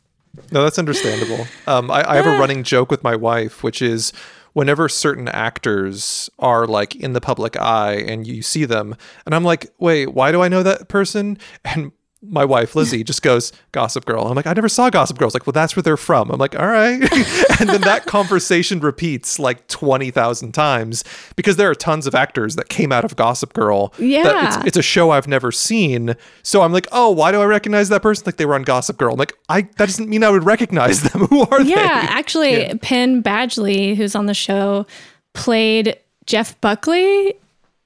No, that's understandable. Um, I, I have a running joke with my wife, which is whenever certain actors are like in the public eye and you see them, and I'm like, wait, why do I know that person? *laughs* And my wife Lizzie just goes Gossip Girl. I'm like, I never saw Gossip Girl. Like, well, that's where they're from. I'm like, all right. *laughs* and then that conversation repeats like twenty thousand times because there are tons of actors that came out of Gossip Girl. that Yeah. it's, it's a show I've never seen. So I'm like, oh, why do I recognize that person? Like they were on Gossip Girl. I'm like, I that doesn't mean I would recognize them. *laughs* Who are they? Yeah, actually, Yeah. Penn Badgley, who's on the show, played Jeff Buckley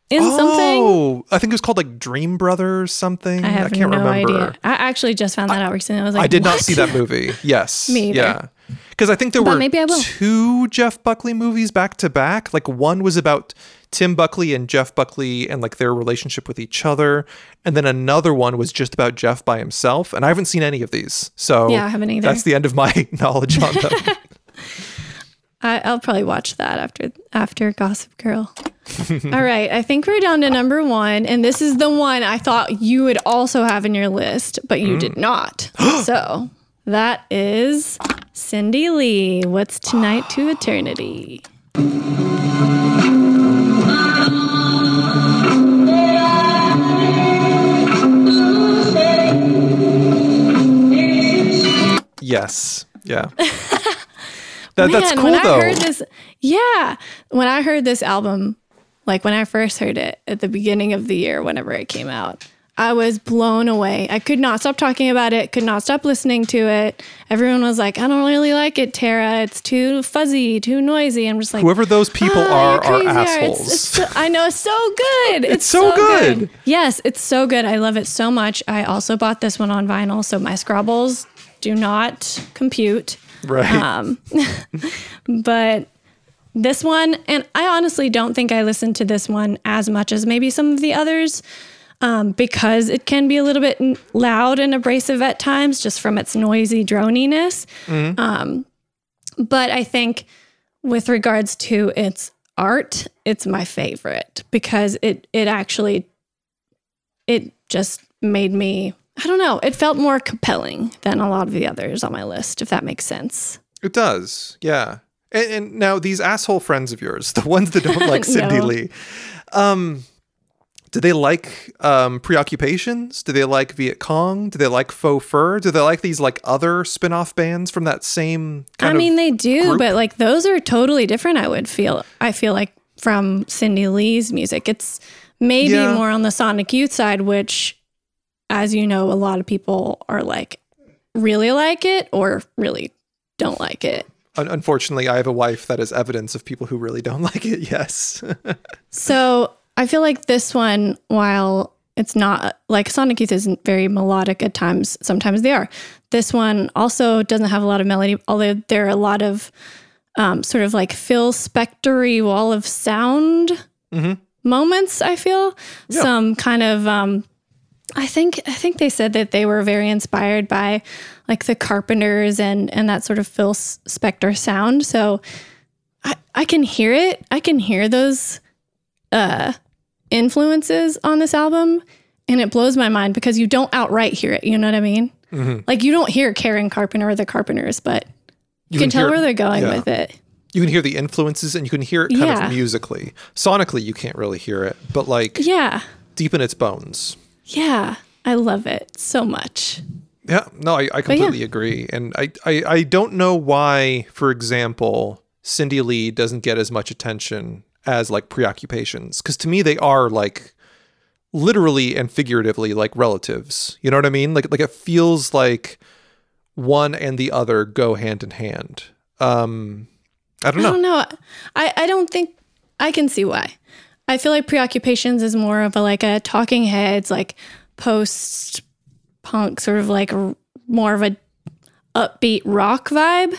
in something. Oh, I think it was called like Dream Brothers something. I have can't no remember. idea. I actually just found that out recently. I was like, I did not see that movie. *laughs* Yes. Me either. Yeah. Because I think there But were maybe I will. two Jeff Buckley movies back to back. Like one was about Tim Buckley and Jeff Buckley and like their relationship with each other, and then another one was just about Jeff by himself. And I haven't seen any of these, so Yeah, I haven't either. That's the end of my *laughs* knowledge on them. *laughs* I, I'll probably watch that after after Gossip Girl. *laughs* All right, I think we're down to number one, and this is the one I thought you would also have in your list, but you did mm. not. *gasps* so that is Cindy Lee. What's tonight to eternity? yes, yeah. *laughs* That, that's cool when though. I heard this, yeah, when I heard this album, like when I first heard it at the beginning of the year, whenever it came out, I was blown away. I could not stop talking about it, could not stop listening to it. Everyone was like, I don't really like it, Tara. It's too fuzzy, too noisy. I'm just like, Whoever those people "Ah, are are assholes. It's, it's so, I know, it's so good. It's, so good. Yes, it's so good. I love it so much. I also bought this one on vinyl, so my Scrobbles do not compute. Right. Um, *laughs* but this one, and I honestly don't think I listened to this one as much as maybe some of the others um, because it can be a little bit loud and abrasive at times just from its noisy droniness. Mhm. Um, but I think with regards to its art, it's my favorite because it it actually it just made me I don't know, it felt more compelling than a lot of the others on my list, if that makes sense. It does, yeah. And, and now these asshole friends of yours, *laughs* the ones that don't like *laughs* Cindy No. Lee, um, do they like um, preoccupations? Do they like Viet Cong? Do they like Faux Fur? Do they like these like other spin-off bands from that same kind I mean, they do, group? but like those are totally different. I would feel. I feel like from Cindy Lee's music, it's maybe Yeah. more on the Sonic Youth side, which, as you know, a lot of people are like really like it or really don't like it. Un- unfortunately, I have a wife that is evidence of people who really don't *laughs* like it. Yes. *laughs* So I feel like this one, while it's not like Sonic Youth isn't very melodic at times, sometimes they are. This one also doesn't have a lot of melody, although there are a lot of um, sort of like Phil Spectory wall of sound Mhm. moments. I feel Yeah. some kind of. Um, I think I think they said that they were very inspired by like the Carpenters and and that sort of Phil Spector sound. So I I can hear it. I can hear those uh influences on this album and it blows my mind because you don't outright hear it, you know what I mean? Mhm. Like you don't hear Karen Carpenter or the Carpenters, but you, You can, can tell hear- where they're going yeah. with it. You can hear the influences and you can hear it kind Yeah. of musically. Sonically, you can't really hear it, but like Yeah. deep in its bones. Yeah. I love it so much. Yeah, no, I, I yeah. completely agree. And I, I, I don't know why, for example, Cindy Lee doesn't get as much attention as like preoccupations. Because to me, they are like literally and figuratively like relatives. You know what I mean? Like like it feels like one and the other go hand in hand. Um I don't know. I don't know. I, I don't think I can see why. I feel like preoccupations is more of a like a talking heads, like post punk, sort of like more of a upbeat rock vibe.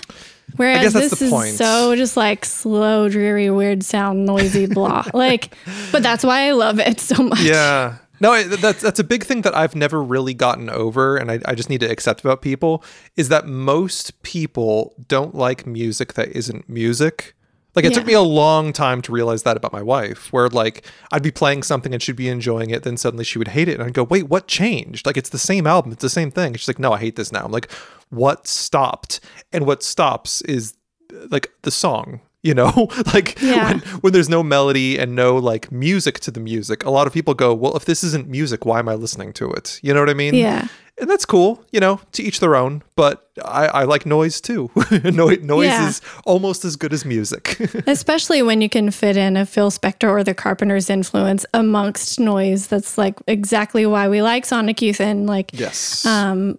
Whereas this the is point. so just like slow, dreary, weird sound, noisy, blah. *laughs* like, but that's why I love it so much. Yeah. No, I- that's that's a big thing that I've never really gotten over, and I, I just need to accept about people is that most people don't like music that isn't music. Like it took me a long time to realize that about my wife, where like I'd be playing something and she'd be enjoying it, then suddenly she would hate it, and I'd go, "Wait, what changed? Like it's the same album, it's the same thing." She's like, "No, I hate this now." I'm like, "What stopped?" And what stops is like the song you know *laughs* like Yeah. when, when there's no melody and no like music to the music a lot of people go well if this isn't music why am i listening to it you know what i mean Yeah. and that's cool you know to each their own but i, I like noise too *laughs* noise, noise Yeah. is almost as good as music *laughs* Especially when you can fit in a Phil Spector or the Carpenters influence amongst noise. That's like exactly why we like Sonic Youth and like yes um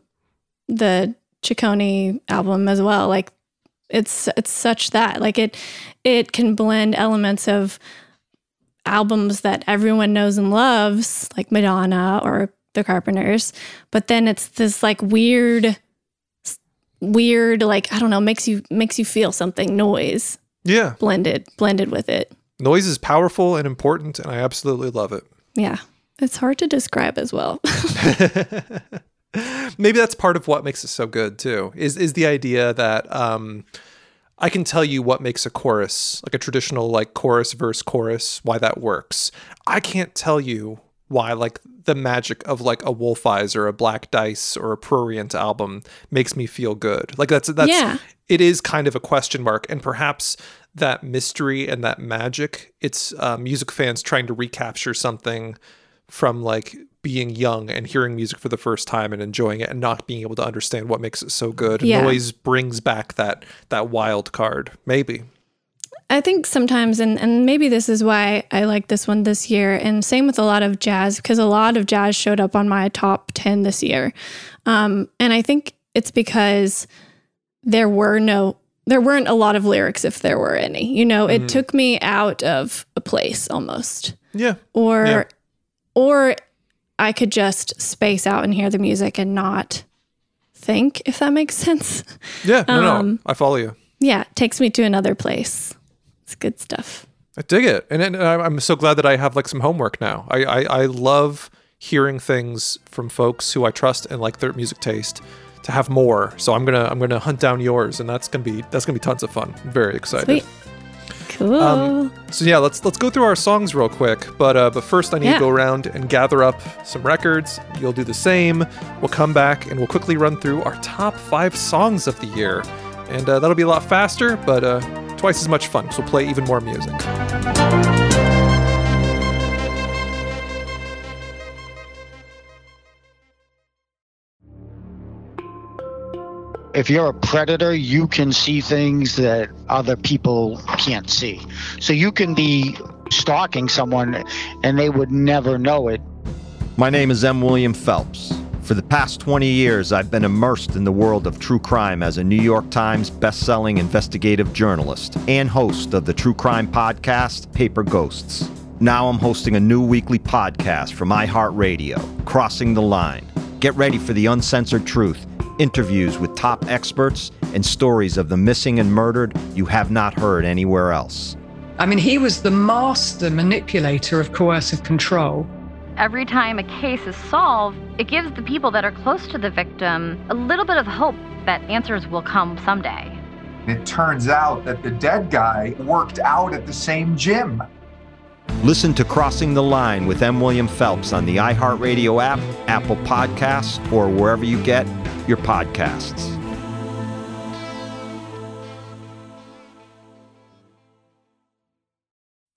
the Ciccone album as well. Like it's it's such that like it it can blend elements of albums that everyone knows and loves, like Madonna or the Carpenters, but then it's this like weird weird, like I don't know, makes you makes you feel something noise Yeah. blended blended with it. Noise is powerful and important, and I absolutely love it. Yeah. It's hard to describe as well. *laughs* *laughs* Maybe that's part of what makes it so good too. Is is the idea that um I can tell you what makes a chorus, like a traditional like chorus verse chorus, why that works. I can't tell you why like the magic of like a Wolf Eyes or a Black Dice or a Prurient album makes me feel good. Like that's that's Yeah. it is kind of a question mark and perhaps that mystery and that magic it's uh, music fans trying to recapture something from like being young and hearing music for the first time and enjoying it and not being able to understand what makes it so good Yeah. noise brings back that that wild card maybe I think sometimes, and, and maybe this is why I like this one this year, and same with a lot of jazz, because a lot of jazz showed up on my top 10 this year. Um, and I think it's because there were no, there weren't a lot of lyrics if there were any. You know, it Mhm. took me out of a place almost. yeah Or, Yeah. or I could just space out and hear the music and not think, if that makes *laughs* sense. yeah no no Um, i follow you Yeah, it takes me to another place. It's good stuff. I dig it, and, and I'm I'm so glad that I have like some homework now. I, I I love hearing things from folks who I trust and like their music taste to have more. So I'm gonna I'm gonna hunt down yours, and that's gonna be that's gonna be tons of fun. I'm very excited. Sweet. Um, so yeah, let's let's go through our songs real quick. But uh, but first, I need Yeah. to go around and gather up some records. You'll do the same. We'll come back and we'll quickly run through our top five songs of the year, and uh, that'll be a lot faster, but uh, twice as much fun. So we'll play even more music. If you're a predator, you can see things that other people can't see. So you can be stalking someone and they would never know it. My name is M. William Phelps. For the past 20 years, I've been immersed in the world of true crime as a New York Times best-selling investigative journalist and host of the true crime podcast Paper Ghosts. Now I'm hosting a new weekly podcast from iHeartRadio, Crossing the Line. Get ready for the uncensored truth, interviews with top experts, and stories of the missing and murdered you have not heard anywhere else. I mean, he was the master manipulator of coercive control. Every time a case is solved, it gives the people that are close to the victim a little bit of hope that answers will come someday. It turns out that the dead guy worked out at the same gym. Listen to Crossing the Line with M. William Phelps on the iHeartRadio app, Apple Podcasts, or wherever you get your podcasts.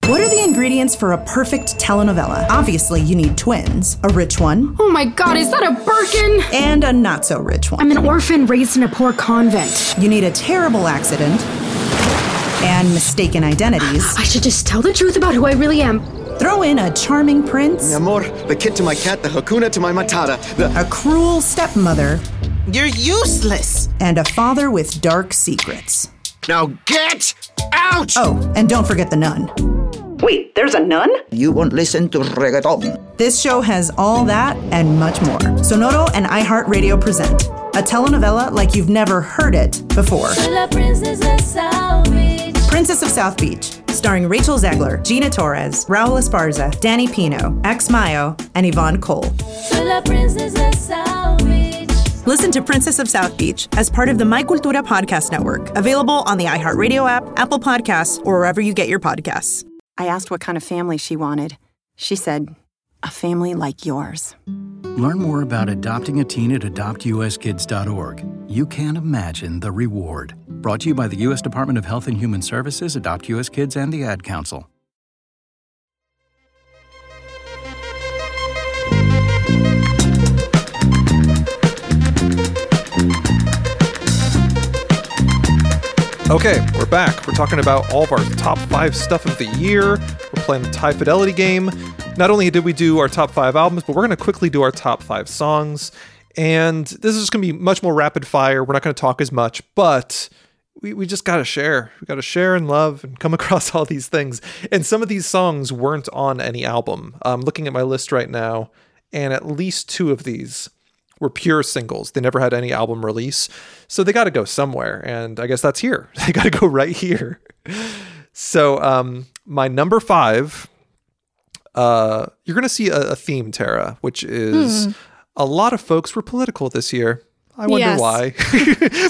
What are the ingredients for a perfect telenovela? Obviously, you need twins. A rich one. Oh my god, is that a Birkin? And a not so rich one. I'm an orphan raised in a poor convent. You need a terrible accident. And mistaken identities. I should just tell the truth about who I really am. Throw in a charming prince. Mi amor, the kid to my cat, the hakuna to my matata, the. A cruel stepmother. You're useless! And a father with dark secrets. Now get out! Oh, and don't forget the nun. Wait, there's a nun? You won't listen to reggaeton. This show has all that and much more. Sonoro and iHeartRadio present a telenovela like you've never heard it before. Princess of South Beach. Princess of South Beach, starring Rachel Zegler, Gina Torres, Raul Esparza, Danny Pino, Ex Mayo, and Yvonne Coll. Soy la princesa de South Beach. Listen to Princess of South Beach as part of the My Cultura podcast network, available on the iHeartRadio app, Apple Podcasts, or wherever you get your podcasts. I asked what kind of family she wanted. She said, a family like yours. Learn more about adopting a teen at adoptuskids.org. You can't imagine the reward. Brought to you by the U.S. Department of Health and Human Services, Adopt U.S. Kids, and the Ad Council. Okay, we're back. We're talking about all of our top five stuff of the year. We're playing the High Fidelity game. Not only did we do our top five albums, but we're going to quickly do our top five songs. And this is going to be much more rapid fire. We're not going to talk as much, but we, we just got to share. We got to share and love and come *laughs* across all these things. And some of these songs weren't on any album. I'm looking at my list right now, and at least two of these were pure singles. They never had any album release. So they got to go somewhere. And I guess that's here. *laughs* They got to go right here. So um, my number five, uh, you're going to see a, a, theme, Tara, which is Hmm. a lot of folks were political this year. I wonder Yes. why.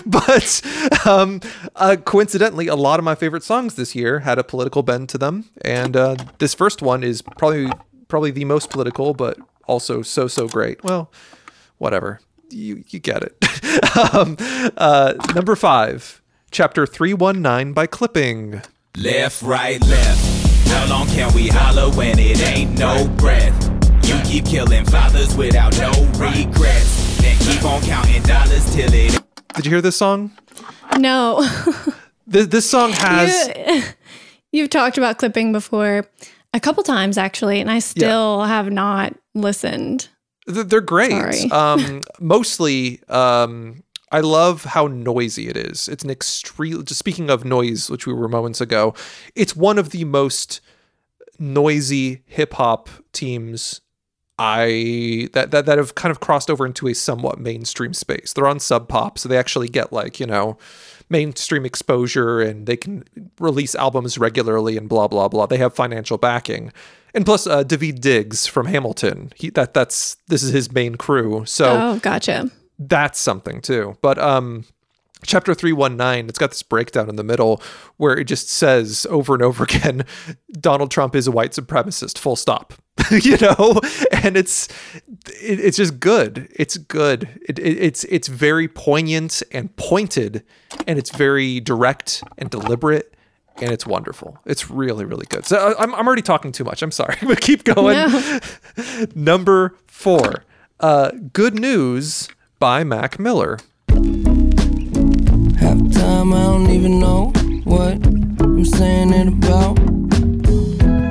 *laughs* but um, uh, coincidentally, a lot of my favorite songs this year had a political bend to them, and uh, this first one is probably probably the most political, but also so so great. Well, whatever you you get it. *laughs* um, uh, number five, chapter three one nine by Clipping. Left, right, left. How long can we holler when it ain't no breath? You keep killing fathers without no regrets. Then keep on counting dollars till it. Did you hear this song? No. *laughs* This this song has You, *laughs* you've talked about clipping before a couple times actually, and I still have not listened. Th- They're great. *laughs* Um, mostly, um, I love how noisy it is. It's an extreme. Just speaking of noise, which we were moments ago, it's one of the most noisy hip hop teams I that, that that have kind of crossed over into a somewhat mainstream space. They're on Sub Pop, so they actually get like you know mainstream exposure and they can release albums regularly and blah blah blah. They have financial backing. And plus, uh, Daveed Diggs from Hamilton. He that that's this is his main crew. So oh, gotcha. that's something too. But um chapter 319 it's got this breakdown in the middle where it just says over and over *laughs* again Donald Trump is a white supremacist full stop. *laughs* you know, and it's it, it's just good. It's good. It, it, it's it's very poignant and pointed and it's very direct and deliberate and it's wonderful. It's really really good. So I- I'm I'm already talking too much. I'm sorry. *laughs* But keep going. No. *laughs* Number 4. Uh Good News by Mac Miller. Half time I don't even know what I'm saying it about.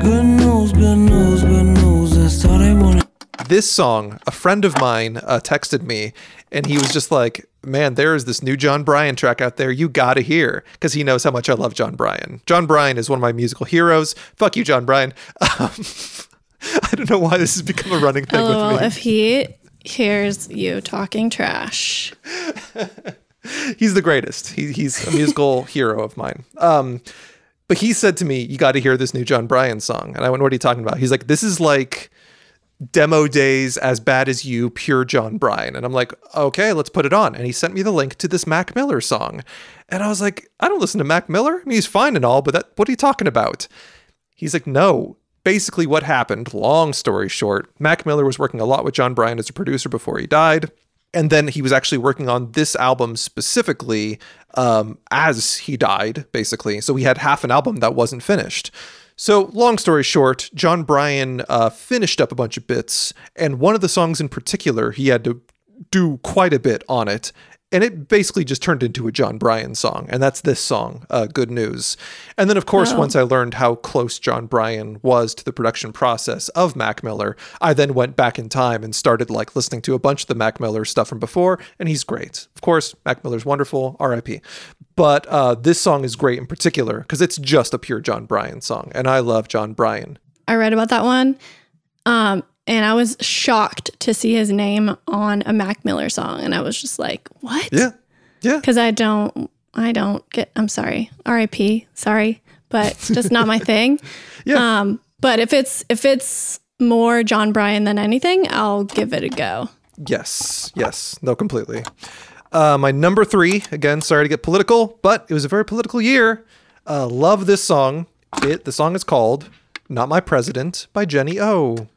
Good news, good news, good news. That's all they want. this song, a friend of mine uh, texted me and he was just like, Man, there is this new Jon Brion track out there you gotta hear because he knows how much I love Jon Brion. Jon Brion is one of my musical heroes. Fuck you, Jon Brion. *laughs* Um, *laughs* I don't know why this has become a running thing LOL, with me. if he hears you talking trash. *laughs* he's the greatest. He, he's a musical hero of mine. Um, but he said to me, "You got to hear this new Jon Brion song." And I went, "What are you talking about?" He's like, "This is like demo days as bad as you, pure Jon Brion." And I'm like, "Okay, let's put it on." And he sent me the link to this Mac Miller song, and I was like, "I don't listen to Mac Miller. I mean, he's fine and all, but that what are you talking about?" He's like, "No." Basically, what happened, long story short, Mac Miller was working a lot with Jon Brion as a producer before he died. And then he was actually working on this album specifically um, as he died, basically. So he had half an album that wasn't finished. So, long story short, Jon Brion uh, finished up a bunch of bits, and one of the songs in particular, he had to do quite a bit on it. And it basically just turned into a Jon Brion song, and that's this song, uh, "Good News." And then, of course, Oh. once I learned how close Jon Brion was to the production process of Mac Miller, I then went back in time and started like listening to a bunch of the Mac Miller stuff from before, and he's great. Of course, Mac Miller's wonderful, R.I.P. But uh, this song is great in particular because it's just a pure Jon Brion song, and I love Jon Brion. I read about that one. Um, and I was shocked to see his name on a Mac Miller song. And I was just like, what? Yeah. Yeah. Because I don't, I don't get, I'm sorry, RIP, sorry, but it's just not my *laughs* thing. Yeah. Um, but if it's, if it's more Jon Brion than anything, I'll give it a go. Yes, yes, no, completely. Uh, my number three, again, sorry to get political, but it was a very political year. Uh, love this song. It the song is called "Not My President" by Jenny O.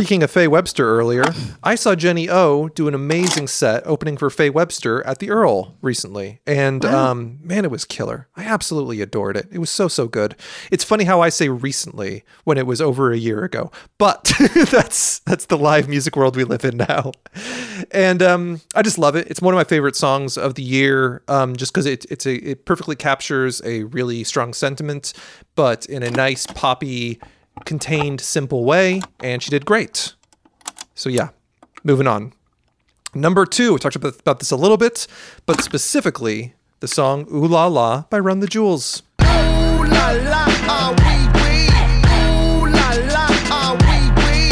Speaking of Faye Webster earlier, I saw Jenny O do an amazing set opening for Faye Webster at the Earl recently. And um, man, it was killer. I absolutely adored it. It was so, so good. It's funny how I say recently when it was over a year ago, but *laughs* that's that's the live music world we live in now. And um, I just love it. It's one of my favorite songs of the year um, just because it, it's a, it perfectly captures a really strong sentiment, but in a nice poppy contained, simple way, and she did great. So yeah, moving on. Number two, we talked about, about this a little bit, but specifically the song Ooh La La by Run the Jewels. Ooh la la, ah wee wee. Ooh la la, ah wee wee.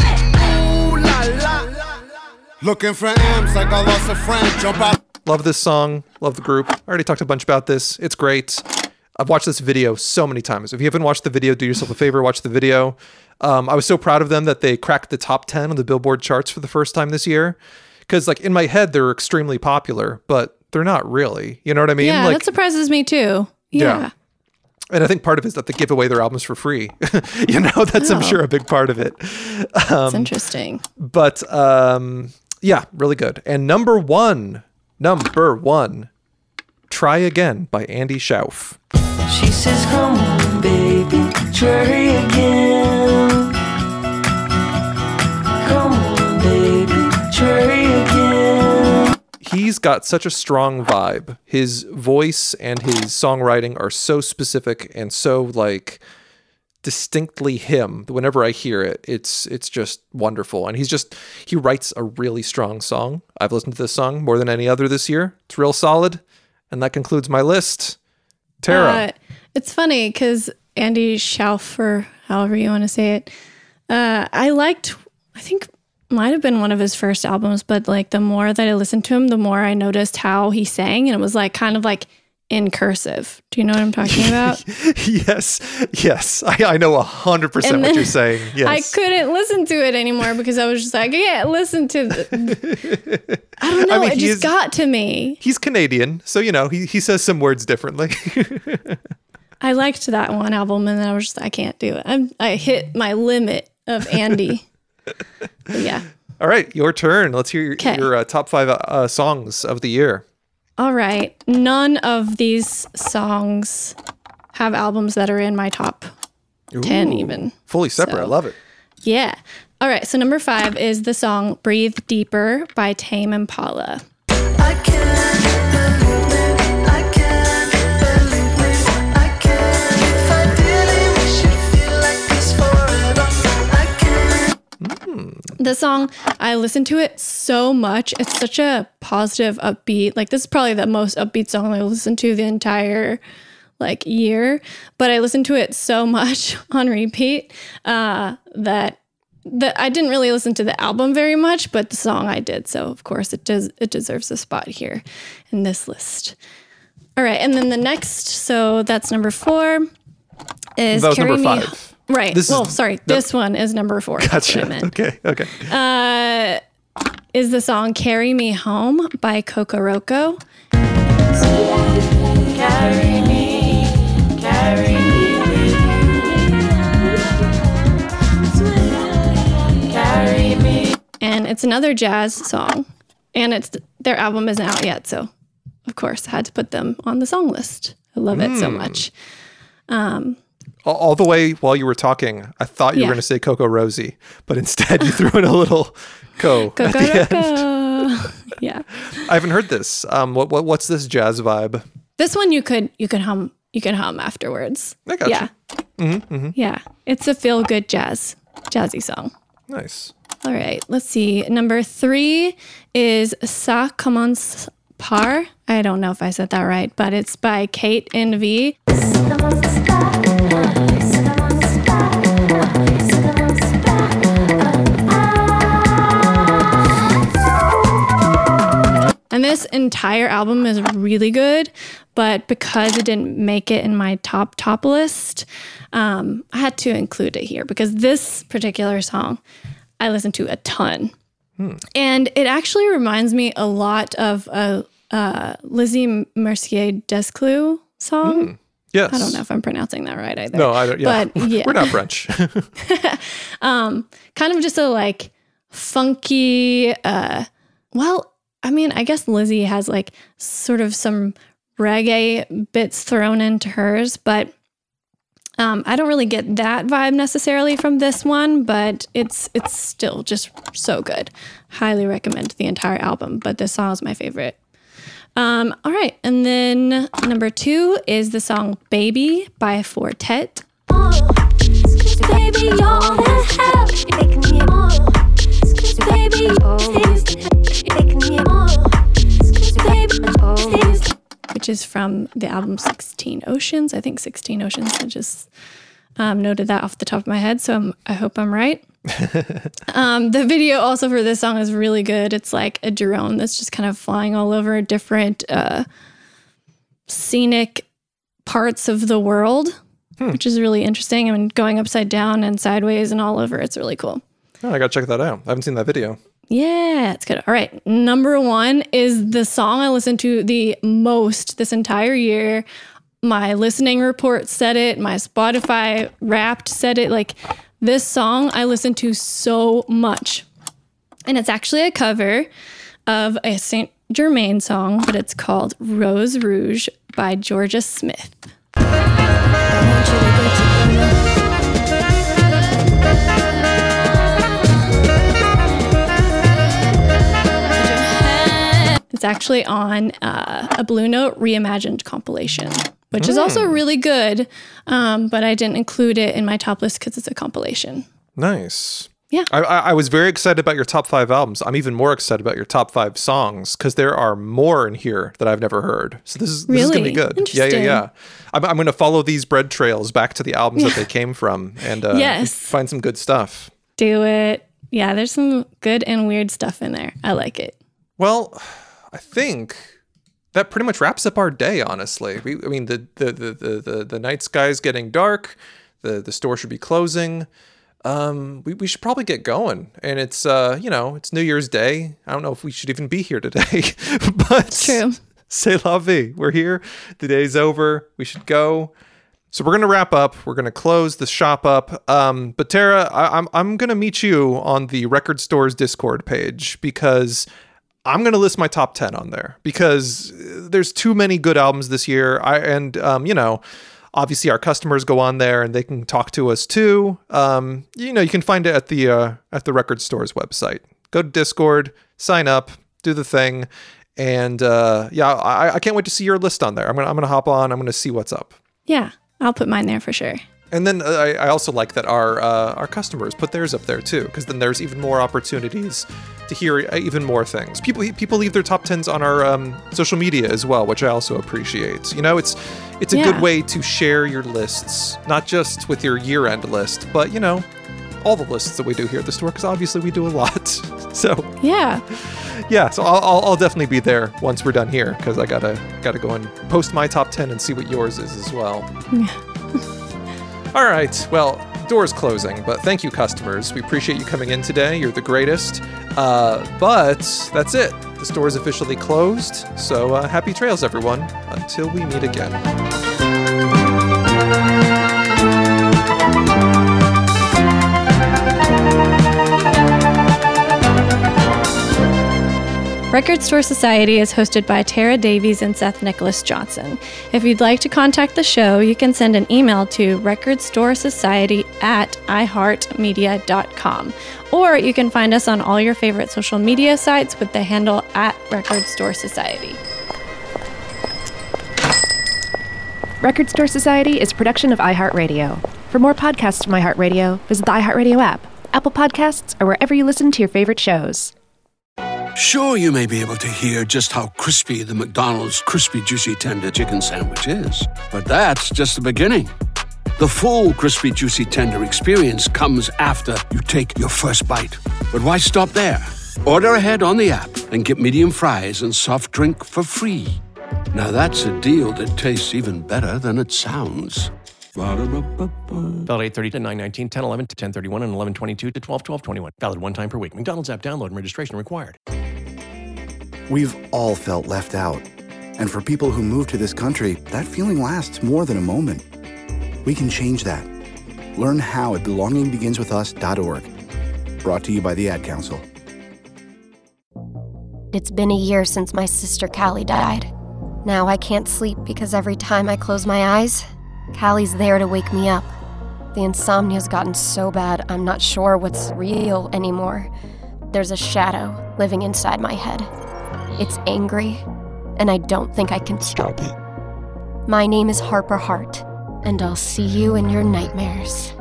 Ooh la la. Looking for amps like I lost a friend. Jump out. Love this song. Love the group. I already talked a bunch about this. It's great. I've watched this video so many times. If you haven't watched the video, do yourself a favor, watch the video. Um, I was so proud of them that they cracked the top 10 on the Billboard charts for the first time this year. Because, like, in my head, they're extremely popular, but they're not really. You know what I mean? yeah, like, that surprises me too. Yeah. Yeah. And I think part of it is that they give away their albums for free. *laughs* you know, that's, I'm Oh. sure, a big part of it. It's Um, interesting. but um, yeah, really good. And number one, number one, Try Again by Andy Shauf. She says, Come on, baby, try again. Come on, baby, try again. He's got such a strong vibe. His voice and his songwriting are so specific and so like distinctly him. Whenever I hear it, it's it's just wonderful. And he's just he writes a really strong song. I've listened to this song more than any other this year. It's real solid. And that concludes my list. Tara. Uh, it's funny because Andy Shauf, or however you want to say it, uh, I liked, I think might have been one of his first albums, but like the more that I listened to him, the more I noticed how he sang. And it was like kind of like in cursive. Do you know what I'm talking about? *laughs* yes, yes. I, I know a hundred percent what you're saying. *laughs* Yes. I couldn't listen to it anymore because I was just like, yeah, listen to the, *laughs* I don't know. mean, it just is- got to me. He's Canadian, so you know he, he says some words differently. I liked that one album and then I was just, I can't do it. I'm, I hit my limit of Andy. Yeah. All right, your turn. Let's hear your, your uh, top five uh, songs of the year. All right. None of these songs have albums that are in my top 10 even. Fully separate. I love it. Yeah. All right. So number five is the song Breathe Deeper by Tame Impala. The song, I listen to it so much. It's such a positive, upbeat. Like this is probably the most upbeat song I listened to the entire like year. But I listened to it so much *laughs* on repeat uh, that that I didn't really listen to the album very much, but the song I did. So of course it does it deserves a spot here in this list. All right, and then the next, so that's number four, is That was Carry number Me- five. Right. This is- well, sorry. no- This one is number four. That's what Gotcha. Okay. Okay. Uh, is the song "Carry Me Home" by Kokoroko. Carry me, carry me with you. Carry me. and it's another jazz song, and it's their album isn't out yet, so of course I had to put them on the song list. I love it so Mm. much. Um, All, all the way while you were talking, I thought you Yeah. were going to say CocoRosie, but instead you threw in a little *laughs* co. Coco at the end. *laughs* Yeah, I haven't heard this. Um, what, what what's this jazz vibe? this one you could you could hum you could hum afterwards. I got yeah, Mm-hmm, mm-hmm. yeah, it's a feel good jazz jazzy song. Nice. All right, let's see. Number three is Ça commence par. I don't know if I said that right, but it's by Kate NV. And this entire album is really good, but because it didn't make it in my top top list, um, I had to include it here because this particular song I listen to a ton, and it actually reminds me a lot of a, uh Lizzy Mercier Descloux song. Yes. I don't know if I'm pronouncing that right either. No, I don't. Yeah. But *laughs* yeah, We're not French. *laughs* *laughs* um, kind of just a like funky. Uh, well, I mean, I guess Lizzy has like sort of some reggae bits thrown into hers, but um, I don't really get that vibe necessarily from this one. But it's it's still just so good. Highly recommend the entire album, but this song is my favorite. Um, all right, and then number two is the song "Baby" by Four Tet. Oh. Which which is from the album 16 Oceans. I think 16 Oceans. I just um, noted that off the top of my head, so I'm, I hope I'm right. *laughs* um, the video also for this song is really good. It's like a drone that's just kind of flying all over different uh, scenic parts of the world, which is really interesting. I mean, going upside down and sideways and all over. It's really cool. Oh, I gotta check that out. I haven't seen that video. Yeah, it's good. All right. Number one is the song I listened to the most this entire year. My listening report said it, my Spotify wrapped said it. Like this song I listened to so much. And it's actually a cover of a St. Germain song, but it's called Rose Rouge by Jorja Smith. It's actually on uh, a Blue Note reimagined compilation, which is also Mm. really good. Um, but I didn't include it in my top list because it's a compilation. Nice. Yeah. I, I, was very excited about your top five albums. I'm even more excited about your top five songs because there are more in here that I've never heard. So this is this is gonna be Really? good. Yeah, yeah, yeah. I'm, I'm gonna follow these bread trails back to the albums that they came from and uh, Yes. find some good stuff. Do it. Yeah, there's some good and weird stuff in there. I like it. Well, I think that pretty much wraps up our day. Honestly, we, I mean the the, the the the the night sky's getting dark. The the store should be closing. Um, we, we should probably get going. And it's uh, you know, it's New Year's Day. I don't know if we should even be here today, *laughs* but true. C'est la vie. We're here. The day's over. We should go. So we're gonna wrap up. We're gonna close the shop up. Um, but Tara, I, I'm I'm gonna meet you on the record store's Discord page because I'm gonna list my top ten on there because there's too many good albums this year. I and um, you know, obviously our customers go on there and they can talk to us too. Um, you know, you can find it at the uh, at the record store's website. Go to Discord, sign up, do the thing, and uh, yeah, I, I can't wait to see your list on there. I'm gonna I'm gonna hop on. I'm gonna see what's up. Yeah, I'll put mine there for sure. And then uh, I, I also like that our uh, our customers put theirs up there too, because then there's even more opportunities to hear uh, even more things. People people leave their top tens on our um, social media as well, which I also appreciate. You know, it's it's a Yeah. good way to share your lists, not just with your year end list, but you know, all the lists that we do here at the store, because obviously we do a lot. *laughs* so Yeah. yeah, so I'll, I'll, I'll definitely be there once we're done here, because I gotta gotta go and post my top ten and see what yours is as well. All right. Well, doors closing, but thank you, customers. We appreciate you coming in today. You're the greatest. Uh, but that's it. The store is officially closed. So uh, happy trails, everyone. Until we meet again. Record Store Society is hosted by Tara Davies and Seth Nicholas Johnson. If you'd like to contact the show, you can send an email to recordstoresociety at iheartmedia.com. Or you can find us on all your favorite social media sites with the handle at Record Store Society. Record Store Society is a production of iHeartRadio. For more podcasts from iHeartRadio, visit the iHeartRadio app, Apple Podcasts, or wherever you listen to your favorite shows. Sure, you may be able to hear just how crispy the McDonald's crispy juicy tender chicken sandwich is, but that's just the beginning. The full crispy juicy tender experience comes after you take your first bite. But why stop there? Order ahead on the app and get medium fries and soft drink for free. Now that's a deal that tastes even better than it sounds. Valid 830 to 919, 10 11 to 1031, and 11 22 to 12 12 21. Valid one time per week. McDonald's app download and registration required. We've all felt left out. And for people who move to this country, that feeling lasts more than a moment. We can change that. Learn how at belongingbeginswithus.org. Brought to you by the Ad Council. It's been a year since my sister Callie died. Now I can't sleep because every time I close my eyes, Callie's there to wake me up. The insomnia's gotten so bad, I'm not sure what's real anymore. There's a shadow living inside my head. It's angry, and I don't think I can stop it. My name is Harper Hart, and I'll see you in your nightmares.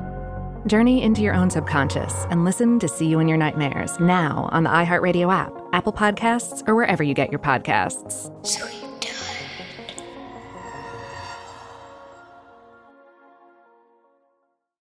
Journey into your own subconscious and listen to See You in Your Nightmares now on the iHeartRadio app, Apple Podcasts, or wherever you get your podcasts. Sweet.